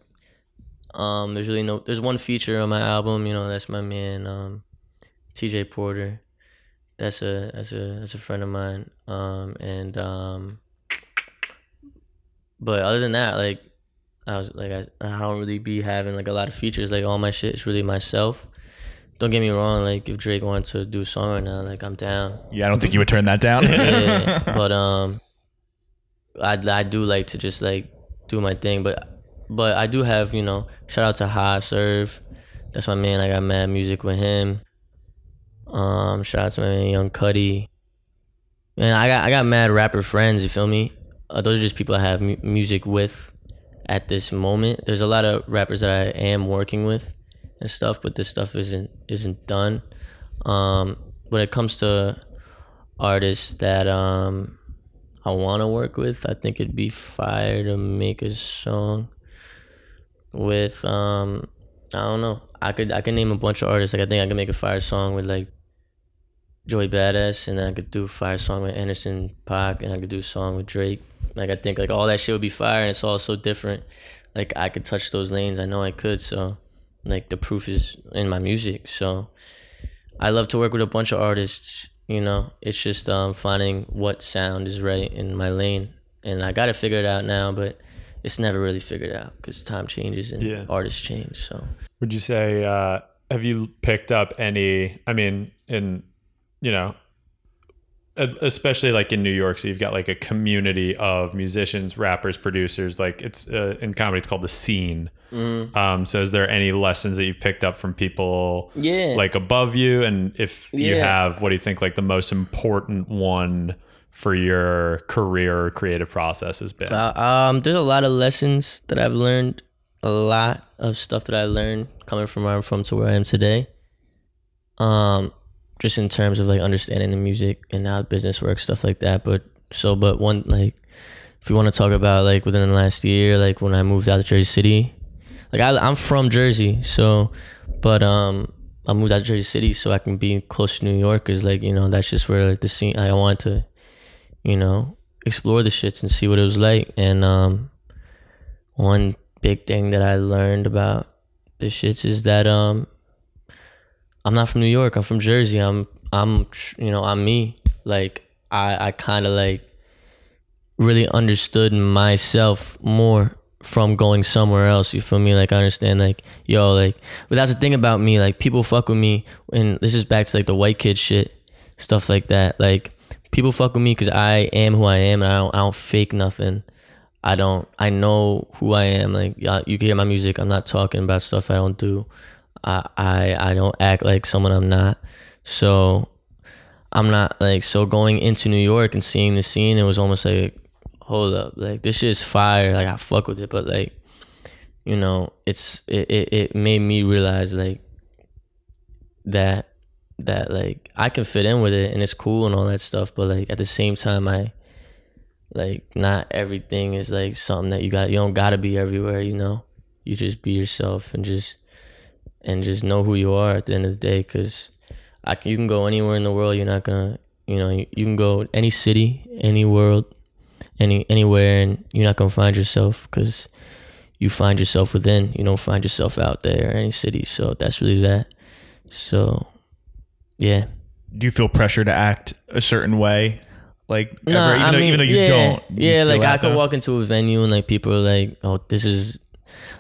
Speaker 2: um, there's really no. There's one feature on my album. You know, that's my man, um, T.J. Porter. That's a that's a that's a friend of mine. Um, and um, but other than that, like, I was like, I, I don't really be having like a lot of features. Like all my shit is really myself. Don't get me wrong. Like if Drake wanted to do a song right now, like I'm down
Speaker 1: Yeah, I don't think you would turn that down.
Speaker 2: yeah, but um, I I do like to just like do my thing, but but I do have you know shout out to High Serve, that's my man. I got mad music with him. Um, shout out to man Young Cuddy. And I got I got mad rapper friends. You feel me? Uh, those are just people I have mu- music with at this moment. There's a lot of rappers that I am working with and stuff, but this stuff isn't isn't done. Um, when it comes to artists that um I want to work with, I think it'd be fire to make a song with um I don't know. I could I could name a bunch of artists. Like I think I could make a fire song with like Joey Badass, and I could do a fire song with Anderson .Paak, and I could do a song with Drake. Like I think like all that shit would be fire, and it's all so different. Like I could touch those lanes. I know I could. So like the proof is in my music. So I love to work with a bunch of artists. You know, it's just um, finding what sound is right in my lane, and I got to figure it out now. But it's never really figured out because time changes and
Speaker 3: Yeah.
Speaker 2: artists change. So
Speaker 3: Would you say uh, have you picked up any? I mean, in you know, especially like in New York, so you've got like a community of musicians, rappers, producers. Like it's uh, in comedy, it's called the scene. Um, so is there any lessons that you've picked up from people
Speaker 2: yeah,
Speaker 3: like above you? And if you have, what do you think like the most important one for your career or creative process has been?
Speaker 2: Uh, um, there's a lot of lessons that I've learned, a lot of stuff that I learned coming from where I'm from to where I am today. Um, just in terms of like understanding the music and how business works, stuff like that. But so, but one like, if you want to talk about like within the last year, like when I moved out to Jersey City, like I, I'm from Jersey, so, but um, I moved out to Jersey City so I can be close to New York, cause like you know that's just where like, the scene I wanted to, you know, explore the shits and see what it was like. And um, one big thing that I learned about the shits is that um, I'm not from New York. I'm from Jersey. I'm I'm you know I'm me. Like I I kind of like really understood myself more from going somewhere else. You feel me? Like I understand like yo like but that's the thing about me. Like people fuck with me and this is back to like the white kid shit stuff like that. Like people fuck with me because I am who I am and I don't I don't fake nothing. I don't. I know who I am. Like you can hear my music. I'm not talking about stuff I don't do. I I I don't act like someone I'm not. So I'm not like so going into New York and seeing the scene. It was almost like, hold up, like this shit's fire. Like I fuck with it, but like, you know, it's it it, it made me realize like that that like I can fit in with it and it's cool and all that stuff. But like at the same time, I like not everything is like something that you got you don't gotta be everywhere you know you just be yourself and just and just know who you are at the end of the day because I can, you can go anywhere in the world you're not gonna you know you, you can go any city any world any anywhere and you're not gonna find yourself because you find yourself within you don't find yourself out there in any city so that's really that so yeah
Speaker 1: Do you feel pressure to act a certain way? Like
Speaker 2: Nah,
Speaker 1: ever, even,
Speaker 2: I
Speaker 1: though,
Speaker 2: mean,
Speaker 1: even though you
Speaker 2: yeah,
Speaker 1: don't. do
Speaker 2: yeah, like I could
Speaker 1: though?
Speaker 2: walk into a venue and like people are like, "Oh, this is,"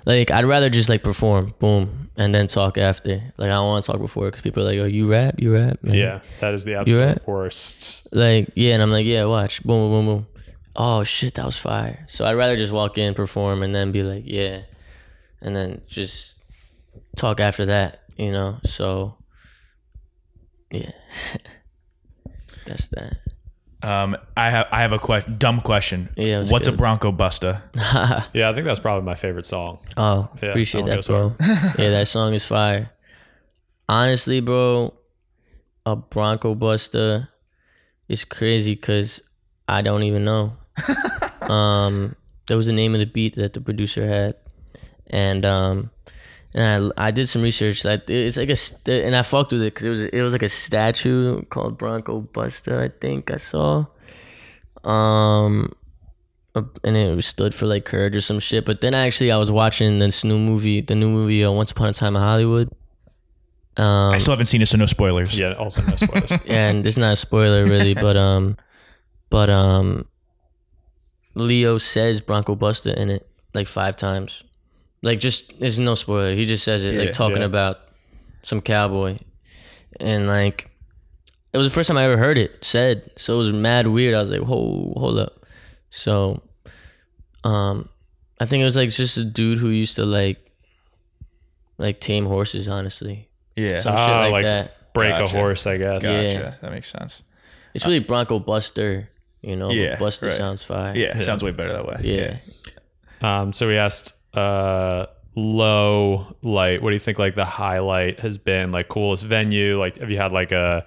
Speaker 2: like I'd rather just like perform, boom, and then talk after. Like I don't want to talk before because people are like, "Oh, you rap, you rap." man."
Speaker 3: yeah, that is the absolute worst.
Speaker 2: Like yeah, and I'm like, yeah, watch, boom, boom, boom, boom. Oh shit, that was fire. So I'd rather just walk in, perform, and then be like, yeah, and then just talk after that, you know. So yeah, that's that.
Speaker 1: Um, I have I have a que- dumb question.
Speaker 2: Yeah, it was
Speaker 1: What's a. Bronco Buster?
Speaker 3: Yeah, I think that's probably my favorite song.
Speaker 2: Oh,
Speaker 3: Yeah,
Speaker 2: appreciate that, bro. yeah, that song is fire. Honestly, bro, a Bronco Buster is crazy because I don't even know. um, there was the name of the beat that the producer had, and um, and I, I did some research. Like it's like a st- and I fucked with it because it was it was like a statue called Bronco Buster. I think I saw. Um, and it stood for like courage or some shit. But then actually, I was watching this new movie, the new movie uh, Once Upon a Time in Hollywood. Um,
Speaker 1: I still haven't seen it, so no spoilers.
Speaker 3: Yeah, also no spoilers.
Speaker 2: and it's not a spoiler really, but um, but um, Leo says Bronco Buster in it like five times. Like just there's no spoiler. He just says it
Speaker 1: Yeah,
Speaker 2: like talking
Speaker 3: yeah.
Speaker 2: about some cowboy, and like it was the first time I ever heard it said. So it was mad weird. I was like, hold hold up. So, um, I think it was like just a dude who used to like like tame horses. Honestly,
Speaker 1: Yeah.
Speaker 2: some
Speaker 3: Ah,
Speaker 2: shit like,
Speaker 3: like-
Speaker 2: that.
Speaker 3: Break
Speaker 1: Gotcha.
Speaker 3: a horse, I guess.
Speaker 1: gotcha.
Speaker 2: yeah.
Speaker 1: That makes sense.
Speaker 2: It's really Bronco Buster. You know, but
Speaker 1: Yeah,
Speaker 2: Buster
Speaker 1: right.
Speaker 2: sounds fire.
Speaker 1: Yeah, sounds way better that way.
Speaker 2: yeah.
Speaker 3: Um, so we asked uh, low light. What do you think? Like the highlight has been like coolest venue. Like, have you had like a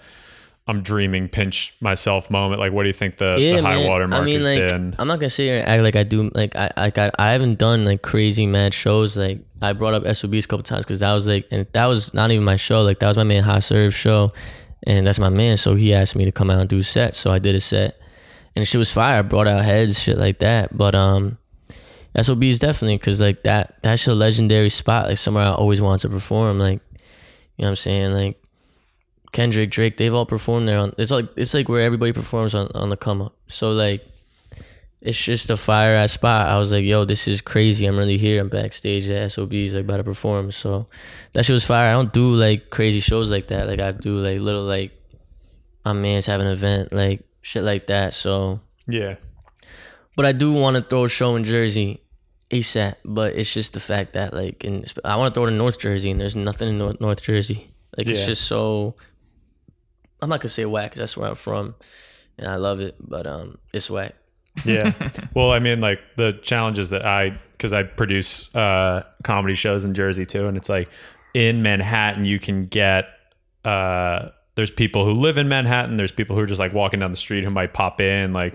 Speaker 3: I'm dreaming pinch myself moment? Like, what do you think the,
Speaker 2: yeah,
Speaker 3: the high
Speaker 2: man.
Speaker 3: water mark
Speaker 2: I mean,
Speaker 3: has
Speaker 2: like,
Speaker 3: been?
Speaker 2: I'm not gonna sit here and act like I do. Like, I, like I, I haven't done like crazy mad shows. Like, I brought up SOBs a couple times because that was like, and that was not even my show. Like, that was my man High Serve show, and that's my man. So he asked me to come out and do a set. So I did a set, and shit was fire. I brought out heads, shit like that. But um, SOBs definitely because like that, that's a legendary spot. Like somewhere I always wanted to perform. Like, you know what I'm saying? Like. Kendrick, Drake, they've all performed there. On it's like it's like where everybody performs on, on the come up. So like, it's just a fire ass spot. I was like, yo, this is crazy. I'm really here. I'm backstage at SOBs, like about to perform. So that shit was fire. I don't do like crazy shows like that. Like I do like little like, my man's having an event, like shit like that. So,
Speaker 3: yeah.
Speaker 2: But I do want to throw a show in Jersey. ASAP, but it's just the fact that like, in, I want to throw it in North Jersey, and there's nothing in North, North Jersey. Like it's just so. I'm not gonna say whack. 'cause that's where I'm from, and I love it. But um, it's whack.
Speaker 3: Yeah. well, I mean, like the challenges that I, because I produce uh, comedy shows in Jersey too, and it's like in Manhattan, you can get, uh, there's people who live in Manhattan, there's people who are just like walking down the street who might pop in, like,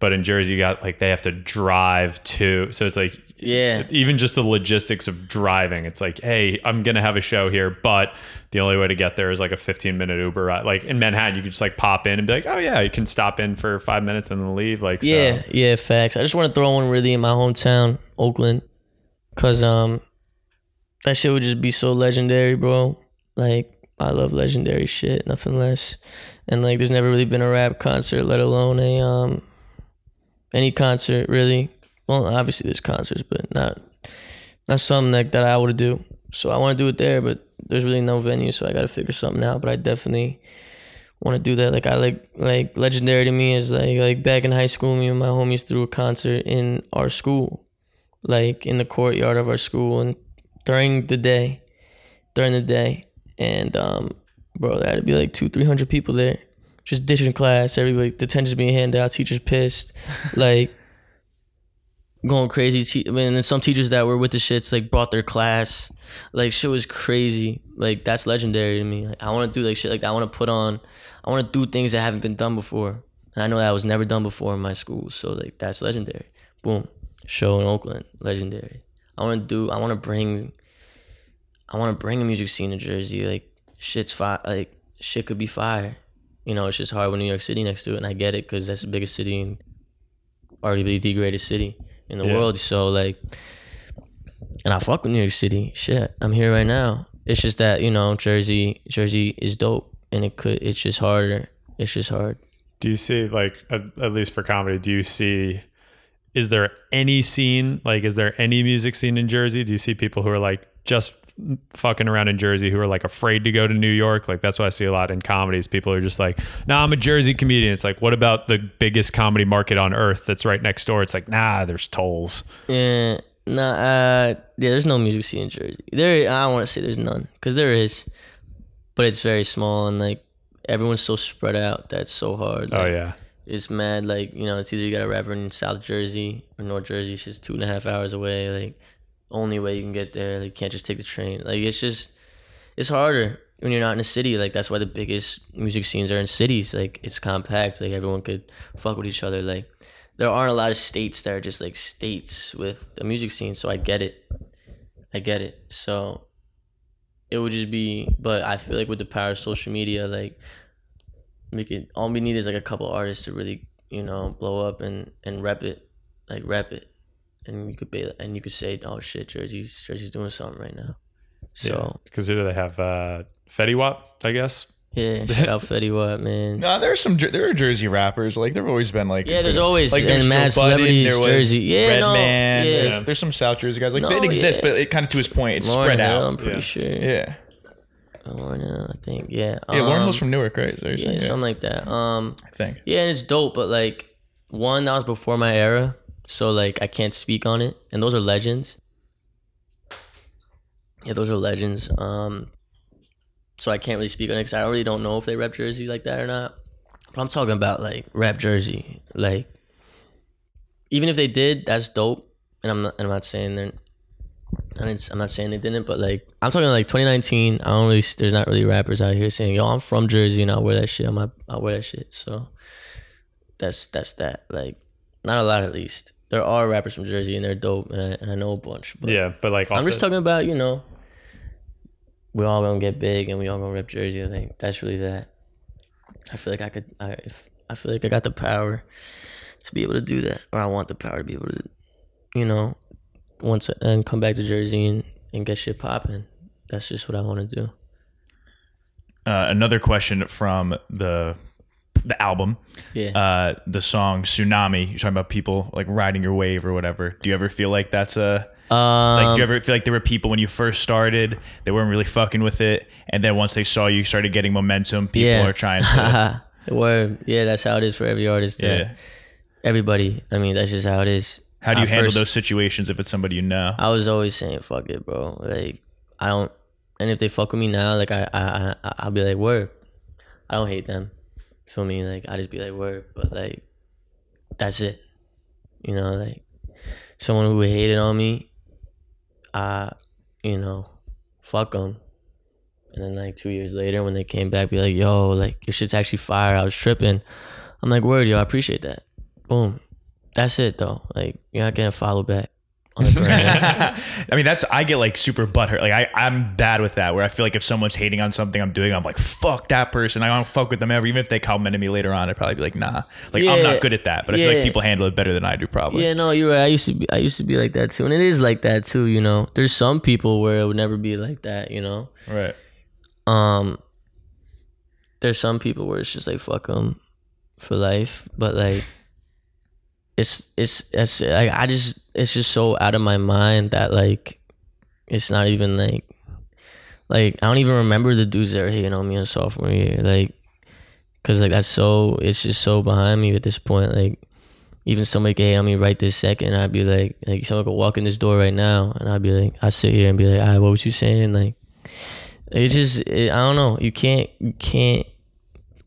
Speaker 3: but in Jersey, you got like they have to drive to, so it's like,
Speaker 2: Yeah.
Speaker 3: even just the logistics of driving, it's like, hey, I'm gonna have a show here, but the only way to get there is like a 15 minute Uber ride. Like in Manhattan, you could just like pop in and be like, oh yeah, you can stop in for five minutes and then leave. Like, so.
Speaker 2: Yeah, yeah, facts. I just want to throw one really in my hometown, Oakland, cause um, that shit would just be so legendary, bro. Like I love legendary shit, nothing less. And like, there's never really been a rap concert, let alone a um, any concert really. Well, obviously there's concerts, but not not something like that I would do. So I want to do it there, but there's really no venue, so I got to figure something out. But I definitely want to do that. Like I like like legendary to me is like like back in high school, me and my homies threw a concert in our school, like in the courtyard of our school, and during the day, during the day, and um, bro, there had to be like two three hundred people there, just ditching class. Everybody, detentions being handed out, teachers pissed, like going crazy. Te- I mean, and then some teachers that were with the shits like brought their class. Like shit was crazy. Like that's legendary to me. Like I want to do like shit like that. I want to put on. I want to do things that haven't been done before. And I know that was never done before in my school. So like that's legendary. Boom, show in Oakland, legendary. I want to do. I want to bring. I want to bring a music scene to Jersey. Like shit's fire. Like shit could be fire. You know, it's just hard with New York City next to it, and I get it because that's the biggest city and arguably the greatest city in the
Speaker 3: Yeah.
Speaker 2: world. So like, and I fuck with New York City. Shit, I'm here right now. It's just that you know Jersey, Jersey is dope, and it could. It's just harder. It's just hard.
Speaker 3: Do you see like at, at least for comedy? Do you see? Is there any scene like? Is there any music scene in Jersey? Do you see people who are like just fucking around in Jersey who are like afraid to go to New York? Like that's what I see a lot in comedies. People are just like, "Nah, I'm a Jersey comedian." It's like, what about the biggest comedy market on earth that's right next door? It's like, nah, there's tolls.
Speaker 2: Yeah, nah, uh, yeah. There's no music scene in Jersey. There, I want to say there's none, cause there is, but it's very small and like everyone's so spread out. That's so hard.
Speaker 3: Oh yeah,
Speaker 2: it's mad. Like you know, it's either you got a rapper in South Jersey or North Jersey. It's just two and a half hours away. Like only way you can get there. Like you can't just take the train. Like it's just it's harder when you're not in a city. Like that's why the biggest music scenes are in cities. Like it's compact. Like everyone could fuck with each other. Like there aren't a lot of states that are just like states with a music scene. So I get it. I get it. So it would just be but I feel like with the power of social media, like we could all we need is like a couple artists to really, you know, blow up and and rep it. Like rep it. And you could be and you could say, Oh shit, Jersey's Jersey's doing something right now. So
Speaker 3: because who do they have? Uh, Fetty Wap, I guess.
Speaker 2: yeah, shout out Fetty Wap, man.
Speaker 1: No, there's some. There are Jersey rappers. Like there've always been like.
Speaker 2: Yeah, there's always-
Speaker 1: like
Speaker 2: and
Speaker 1: there's
Speaker 2: mad
Speaker 1: Budden,
Speaker 2: celebrities,
Speaker 1: there was
Speaker 2: Jersey. Yeah, no,
Speaker 1: Redman.
Speaker 2: yeah.
Speaker 1: There's, there's some South Jersey guys. Like
Speaker 2: No,
Speaker 1: they exist,
Speaker 2: yeah.
Speaker 1: but it kind of to his point, it's
Speaker 2: Lauryn
Speaker 1: spread
Speaker 2: Hill,
Speaker 1: out.
Speaker 2: I'm pretty
Speaker 3: Yeah.
Speaker 2: sure.
Speaker 1: Yeah,
Speaker 2: Lauryn Hill, I think. Yeah.
Speaker 1: yeah. Lauryn
Speaker 2: Um,
Speaker 1: Hill's from Newark, right? Is that what
Speaker 2: Yeah, something like that. Um
Speaker 1: I think.
Speaker 2: Yeah, and it's dope, but like one that was before my era. So like I can't speak on it, and those are legends. Yeah, those are legends. Um, so I can't really speak on it because I really don't know if they rep Jersey like that or not. But I'm talking about like rap Jersey, like even if they did, that's dope. And I'm not, I'm not saying they're, I didn't, I'm not saying they didn't, but like I'm talking like 2019. I don't really, there's not really rappers out here saying, "Yo, I'm from Jersey and I wear that shit." I might, I wear that shit. So that's that's that. Like not a lot at least. There are rappers from Jersey and they're dope, and I, and I know a bunch. But
Speaker 3: Yeah, but like
Speaker 2: I'm just talking about you know, we all gonna get big and we all gonna rip Jersey. I think that's really that. I feel like I could. I if I feel like I got the power to be able to do that, or I want the power to be able to, you know, once and come back to Jersey and and get shit popping. That's just what I want to do.
Speaker 1: Uh, another question from the the album,
Speaker 2: Yeah.
Speaker 1: uh, the song "Tsunami." You're talking about people like riding your wave or whatever. Do you ever feel like that's a
Speaker 2: um,
Speaker 1: like? Do you ever feel like there were people when you first started they weren't really fucking with it, and then once they saw you started getting momentum, people
Speaker 2: yeah.
Speaker 1: are trying to.
Speaker 2: Word. Yeah, that's how it is for every artist. that-
Speaker 1: yeah.
Speaker 2: Everybody. I mean, that's just how it is.
Speaker 1: How do you
Speaker 2: At
Speaker 1: handle
Speaker 2: first-
Speaker 1: those situations if it's somebody you know?
Speaker 2: I was always saying fuck it, bro. Like I don't, and if they fuck with me now, like I, I, I I'll be like word. I don't hate them. Feel me? Like I just be like word, but like that's it. You know, like someone who hated on me, I, you know, fuck them. And then like two years later, when they came back, be like, yo, like your shit's actually fire. I was tripping. I'm like, word, yo, I appreciate that. Boom. That's it though. Like you're not getting a follow back on.
Speaker 1: I mean, that's I get like super butthurt. Like I, I'm bad with that. Where I feel like if someone's hating on something I'm doing, I'm like, fuck that person. I don't fuck with them ever. Even if they commented me later on, I'd probably be like, nah. Like I'm not good at that. But I feel like people handle it better than I do. Probably.
Speaker 2: Yeah, no, you're right. I used to be I used to be like that too. And it is like that too, you know. There's some people where it would never be like that, you know.
Speaker 1: Right.
Speaker 2: Um there's some people where it's just like fuck them for life, but like it's it's it's like I just it's just so out of my mind that like it's not even like like I don't even remember the dudes that were hating on me in sophomore year, like because like that's so it's just so behind me at this point, like even somebody could hate on me right this second, I'd be like, like someone could walk in this door right now, and I'd be like, I sit here and be like, "All right, what was you saying?" Like, it's just, it, I don't know. You can't, you can't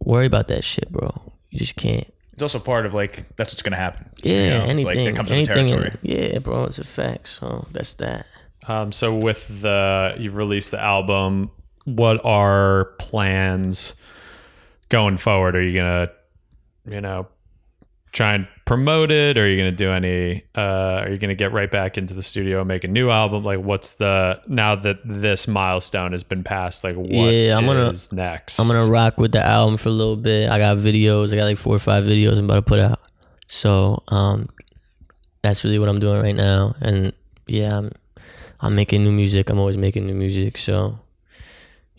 Speaker 2: worry about that shit, bro. You just can't.
Speaker 1: It's also part of like that's what's gonna happen.
Speaker 2: Yeah,
Speaker 1: You know, it's
Speaker 2: anything,
Speaker 1: like, that comes with the
Speaker 2: anything.
Speaker 1: territory.
Speaker 2: yeah, bro, it's a fact. So that's that.
Speaker 3: Um, so with the you've released the album, what are plans going forward? Are you gonna, you know, try and promote it? Or are you gonna do any? Uh, are you gonna get right back into the studio and make a new album? Like, what's the now that this milestone has been passed? Like, what
Speaker 2: Yeah, I'm gonna-
Speaker 3: next?
Speaker 2: I'm gonna rock with the album for a little bit. I got videos. I got like four or five videos I'm about to put out. So um, that's really what I'm doing right now. And yeah, I'm I'm making new music. I'm always making new music. So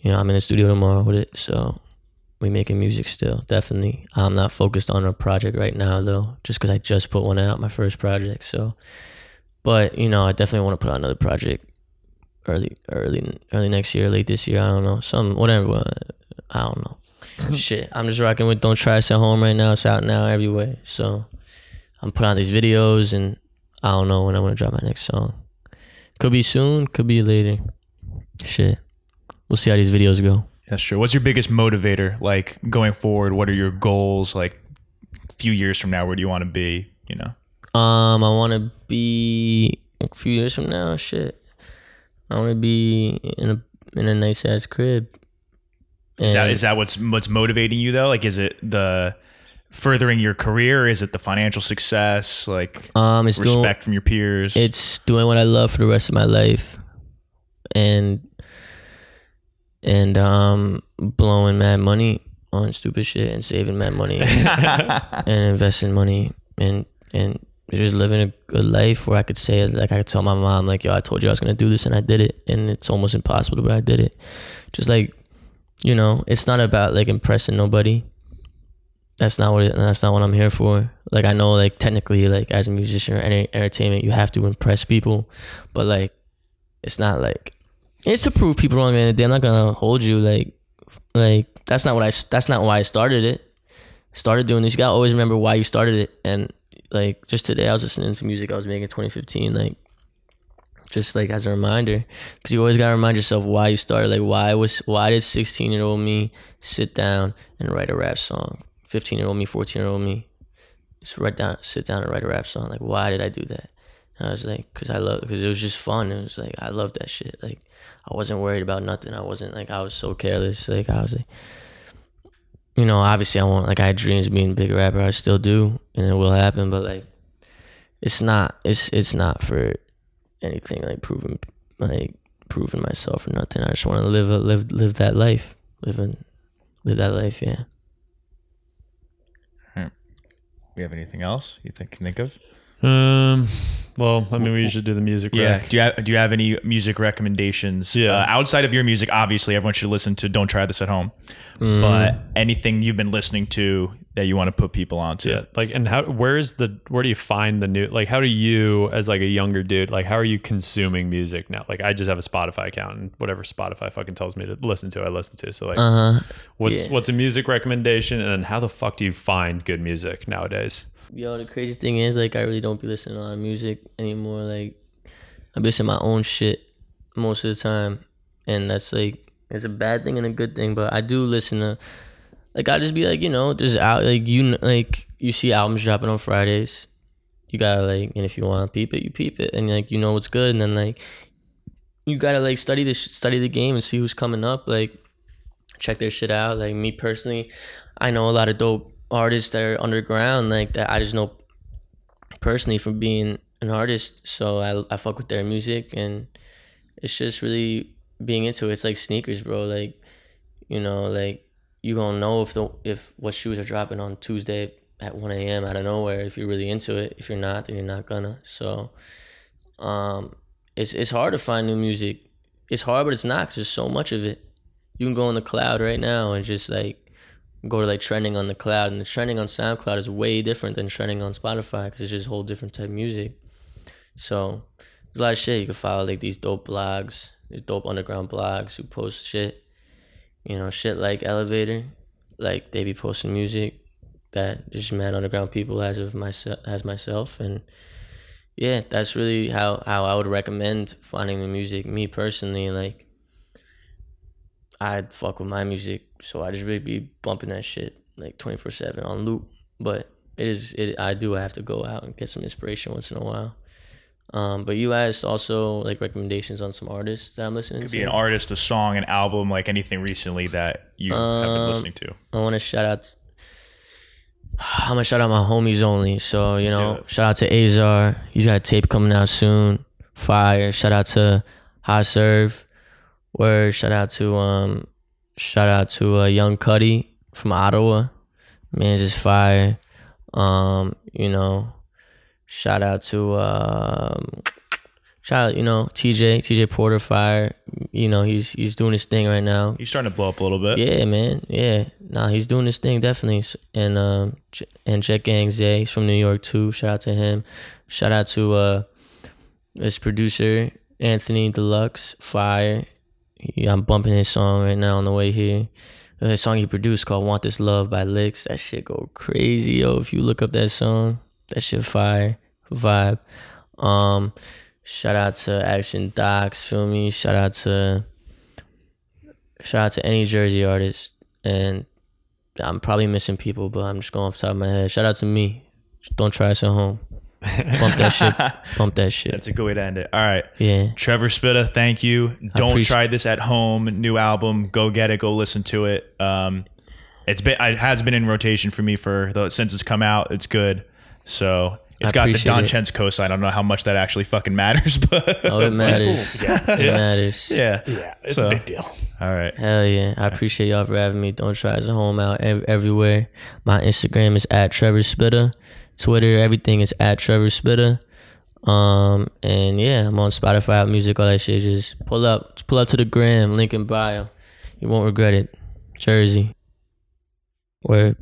Speaker 2: you know, I'm in the studio tomorrow with it. So we making music still, definitely. I'm not focused on a project right now though, just because I just put one out, my first project. So, but you know, I definitely want to put out another project early, early, early next year, late this year. I don't know, some whatever. Uh, I don't know. Shit, I'm just rocking with "Don't Try Us at Home" right now. It's out now everywhere. So I'm putting out these videos, and I don't know when I'm gonna drop my next song. Could be soon, could be later. Shit, we'll see how these videos go.
Speaker 1: That's true. What's your biggest motivator? Like going forward, what are your goals? Like a few years from now, where do you want to be? You know.
Speaker 2: Um, I want to be a few years from now. Shit, I want to be in a in a nice ass crib.
Speaker 1: Is that
Speaker 2: And-
Speaker 1: is that what's what's motivating you though? Like, is it the furthering your career? Is it the financial success? Like
Speaker 2: um, it's doing
Speaker 1: respect from your peers?
Speaker 2: it's doing what I love for the rest of my life, and and um, blowing mad money on stupid shit and saving mad money and investing money and and just living a good life where I could say like I could tell my mom like yo I told you I was gonna do this and I did it and it's almost impossible but I did it. Just like you know it's not about like impressing nobody. That's not what it, that's not what I'm here for. Like I know like technically like as a musician or any entertainment you have to impress people but like it's not like it's to prove people wrong man. I'm not gonna hold you like like that's not what I that's not why I started it. Started doing this. You gotta always remember why you started it. And like just today I was listening to music I was making in 2015 like just like as a reminder. Because you always got to remind yourself why you started. Like why was why did 16 year old me sit down and write a rap song? 15 year old me 14 year old me just write down sit down and write a rap song. Like why did i do that i was like because i love because it was just fun it was like i love that shit like i wasn't worried about nothing i wasn't like i was so careless like i was like you know obviously i want like i had dreams of being a big rapper i still do and it will happen but like it's not it's it's not for anything like proving like proving myself or nothing. I just want to live a, live live that life, live in, live that life. Yeah. Hmm.
Speaker 1: We have anything else you think can think of?
Speaker 3: Um, well, I mean, we usually do the music.
Speaker 1: Yeah.
Speaker 3: rec.
Speaker 1: Do you have, do you have any music recommendations?
Speaker 3: Yeah.
Speaker 1: Uh, outside of your music, obviously, everyone should listen to "Don't Try This at Home."
Speaker 3: Mm.
Speaker 1: But anything you've been listening to that you want to put people onto?
Speaker 3: Yeah, like, and how? Where is the? Where do you find the new? Like, how do you, as like a younger dude, like, how are you consuming music now? Like, I just have a Spotify account, and whatever Spotify fucking tells me to listen to, I listen to. So, like,
Speaker 2: Uh huh.
Speaker 3: what's
Speaker 2: yeah.
Speaker 3: what's a music recommendation, and then how the fuck do you find good music nowadays?
Speaker 2: Yo, the crazy thing is, like, I really don't be listening to a lot of music anymore. Like, I be listening to my own shit most of the time, and that's like it's a bad thing and a good thing. But I do listen to, like, I just be like, you know, there's out like you like you see albums dropping on Fridays. You gotta like, and if you want to peep it, you peep it, and like you know what's good, and then like you gotta like study this, study the game, and see who's coming up. Like, check their shit out. Like me personally, I know a lot of dope artists that are underground, like that I just know personally from being an artist. So I I fuck with their music and it's just really being into it. It's like sneakers, bro. Like, you know, like you gonna know if the if what shoes are dropping on Tuesday at one AM out of nowhere if you're really into it. If you're not, then you're not gonna. So um it's it's hard to find new music. It's hard, but it's not 'cause there's so much of it. You can go on the cloud right now and just like go to like trending on the cloud, and the trending on SoundCloud is way different than trending on Spotify because it's just a whole different type of music. So there's a lot of shit you can follow, like these dope blogs, these dope underground blogs who post shit. You know, shit like Elevator, like they be posting music that just mad underground people as of myself as myself and yeah, that's really how how I would recommend finding the music. Me personally, like I'd fuck with my music, so I just really be bumping that shit like twenty four seven on loop. But it is it I do have to go out and get some inspiration once in a while. Um, but you asked also like recommendations on some artists that I'm listening
Speaker 1: Could
Speaker 2: to.
Speaker 1: Could be an artist, a song, an album, like anything recently that you have been
Speaker 2: Um,
Speaker 1: listening to.
Speaker 2: I want to shout out. I'm gonna shout out my homies only. So you know, shout out to Azar. He's got a tape coming out soon. Fire. Shout out to High Serve. Word. Shout out to um. Shout out to uh, Young Cuddy from Ottawa. Man, just fire. Um, you know, shout out to um, shout out you know TJ TJ Porter Fire. You know he's he's doing his thing right now.
Speaker 1: He's starting to blow up a little bit.
Speaker 2: Yeah, man. Yeah. Nah, he's doing his thing definitely. And um and Jet Gang Zay, he's from New York too. Shout out to him. Shout out to uh this producer Anthony Deluxe Fire. I'm bumping his song right now on the way here. Uh, The song he produced called "Want This Love" by Licks. That shit go crazy, yo. If you look up that song, that shit fire vibe. Um, shout out to Action Docs, feel me. Shout out to shout out to any Jersey artist, and I'm probably missing people, but I'm just going off top of my head. Shout out to me. Don't try us at home. Bump that shit. Bump that shit.
Speaker 1: That's a good way to end it. All right.
Speaker 2: Yeah.
Speaker 1: Trevor Spitta, thank you. Don't try this at home. New album. Go get it. Go listen to it. Um, it's been it has been in rotation for me for the since it's come out. It's good. So it's
Speaker 2: I
Speaker 1: got the Don
Speaker 2: it.
Speaker 1: Chentz cosign. I don't know how much that actually fucking matters, but
Speaker 2: Oh, it matters.
Speaker 3: Yeah,
Speaker 2: It matters.
Speaker 1: yeah.
Speaker 3: yeah, it's
Speaker 1: So-
Speaker 3: a big deal.
Speaker 1: All right.
Speaker 2: Hell yeah. I appreciate y'all for having me. Don't try us at home out ev- everywhere. My Instagram is at Trevor Spitta. Twitter, everything is at Trevor Spitta. Um and yeah, I'm on Spotify, Music, all that shit. Just pull up, just pull up to the gram, link in bio. You won't regret it. Jersey. Word.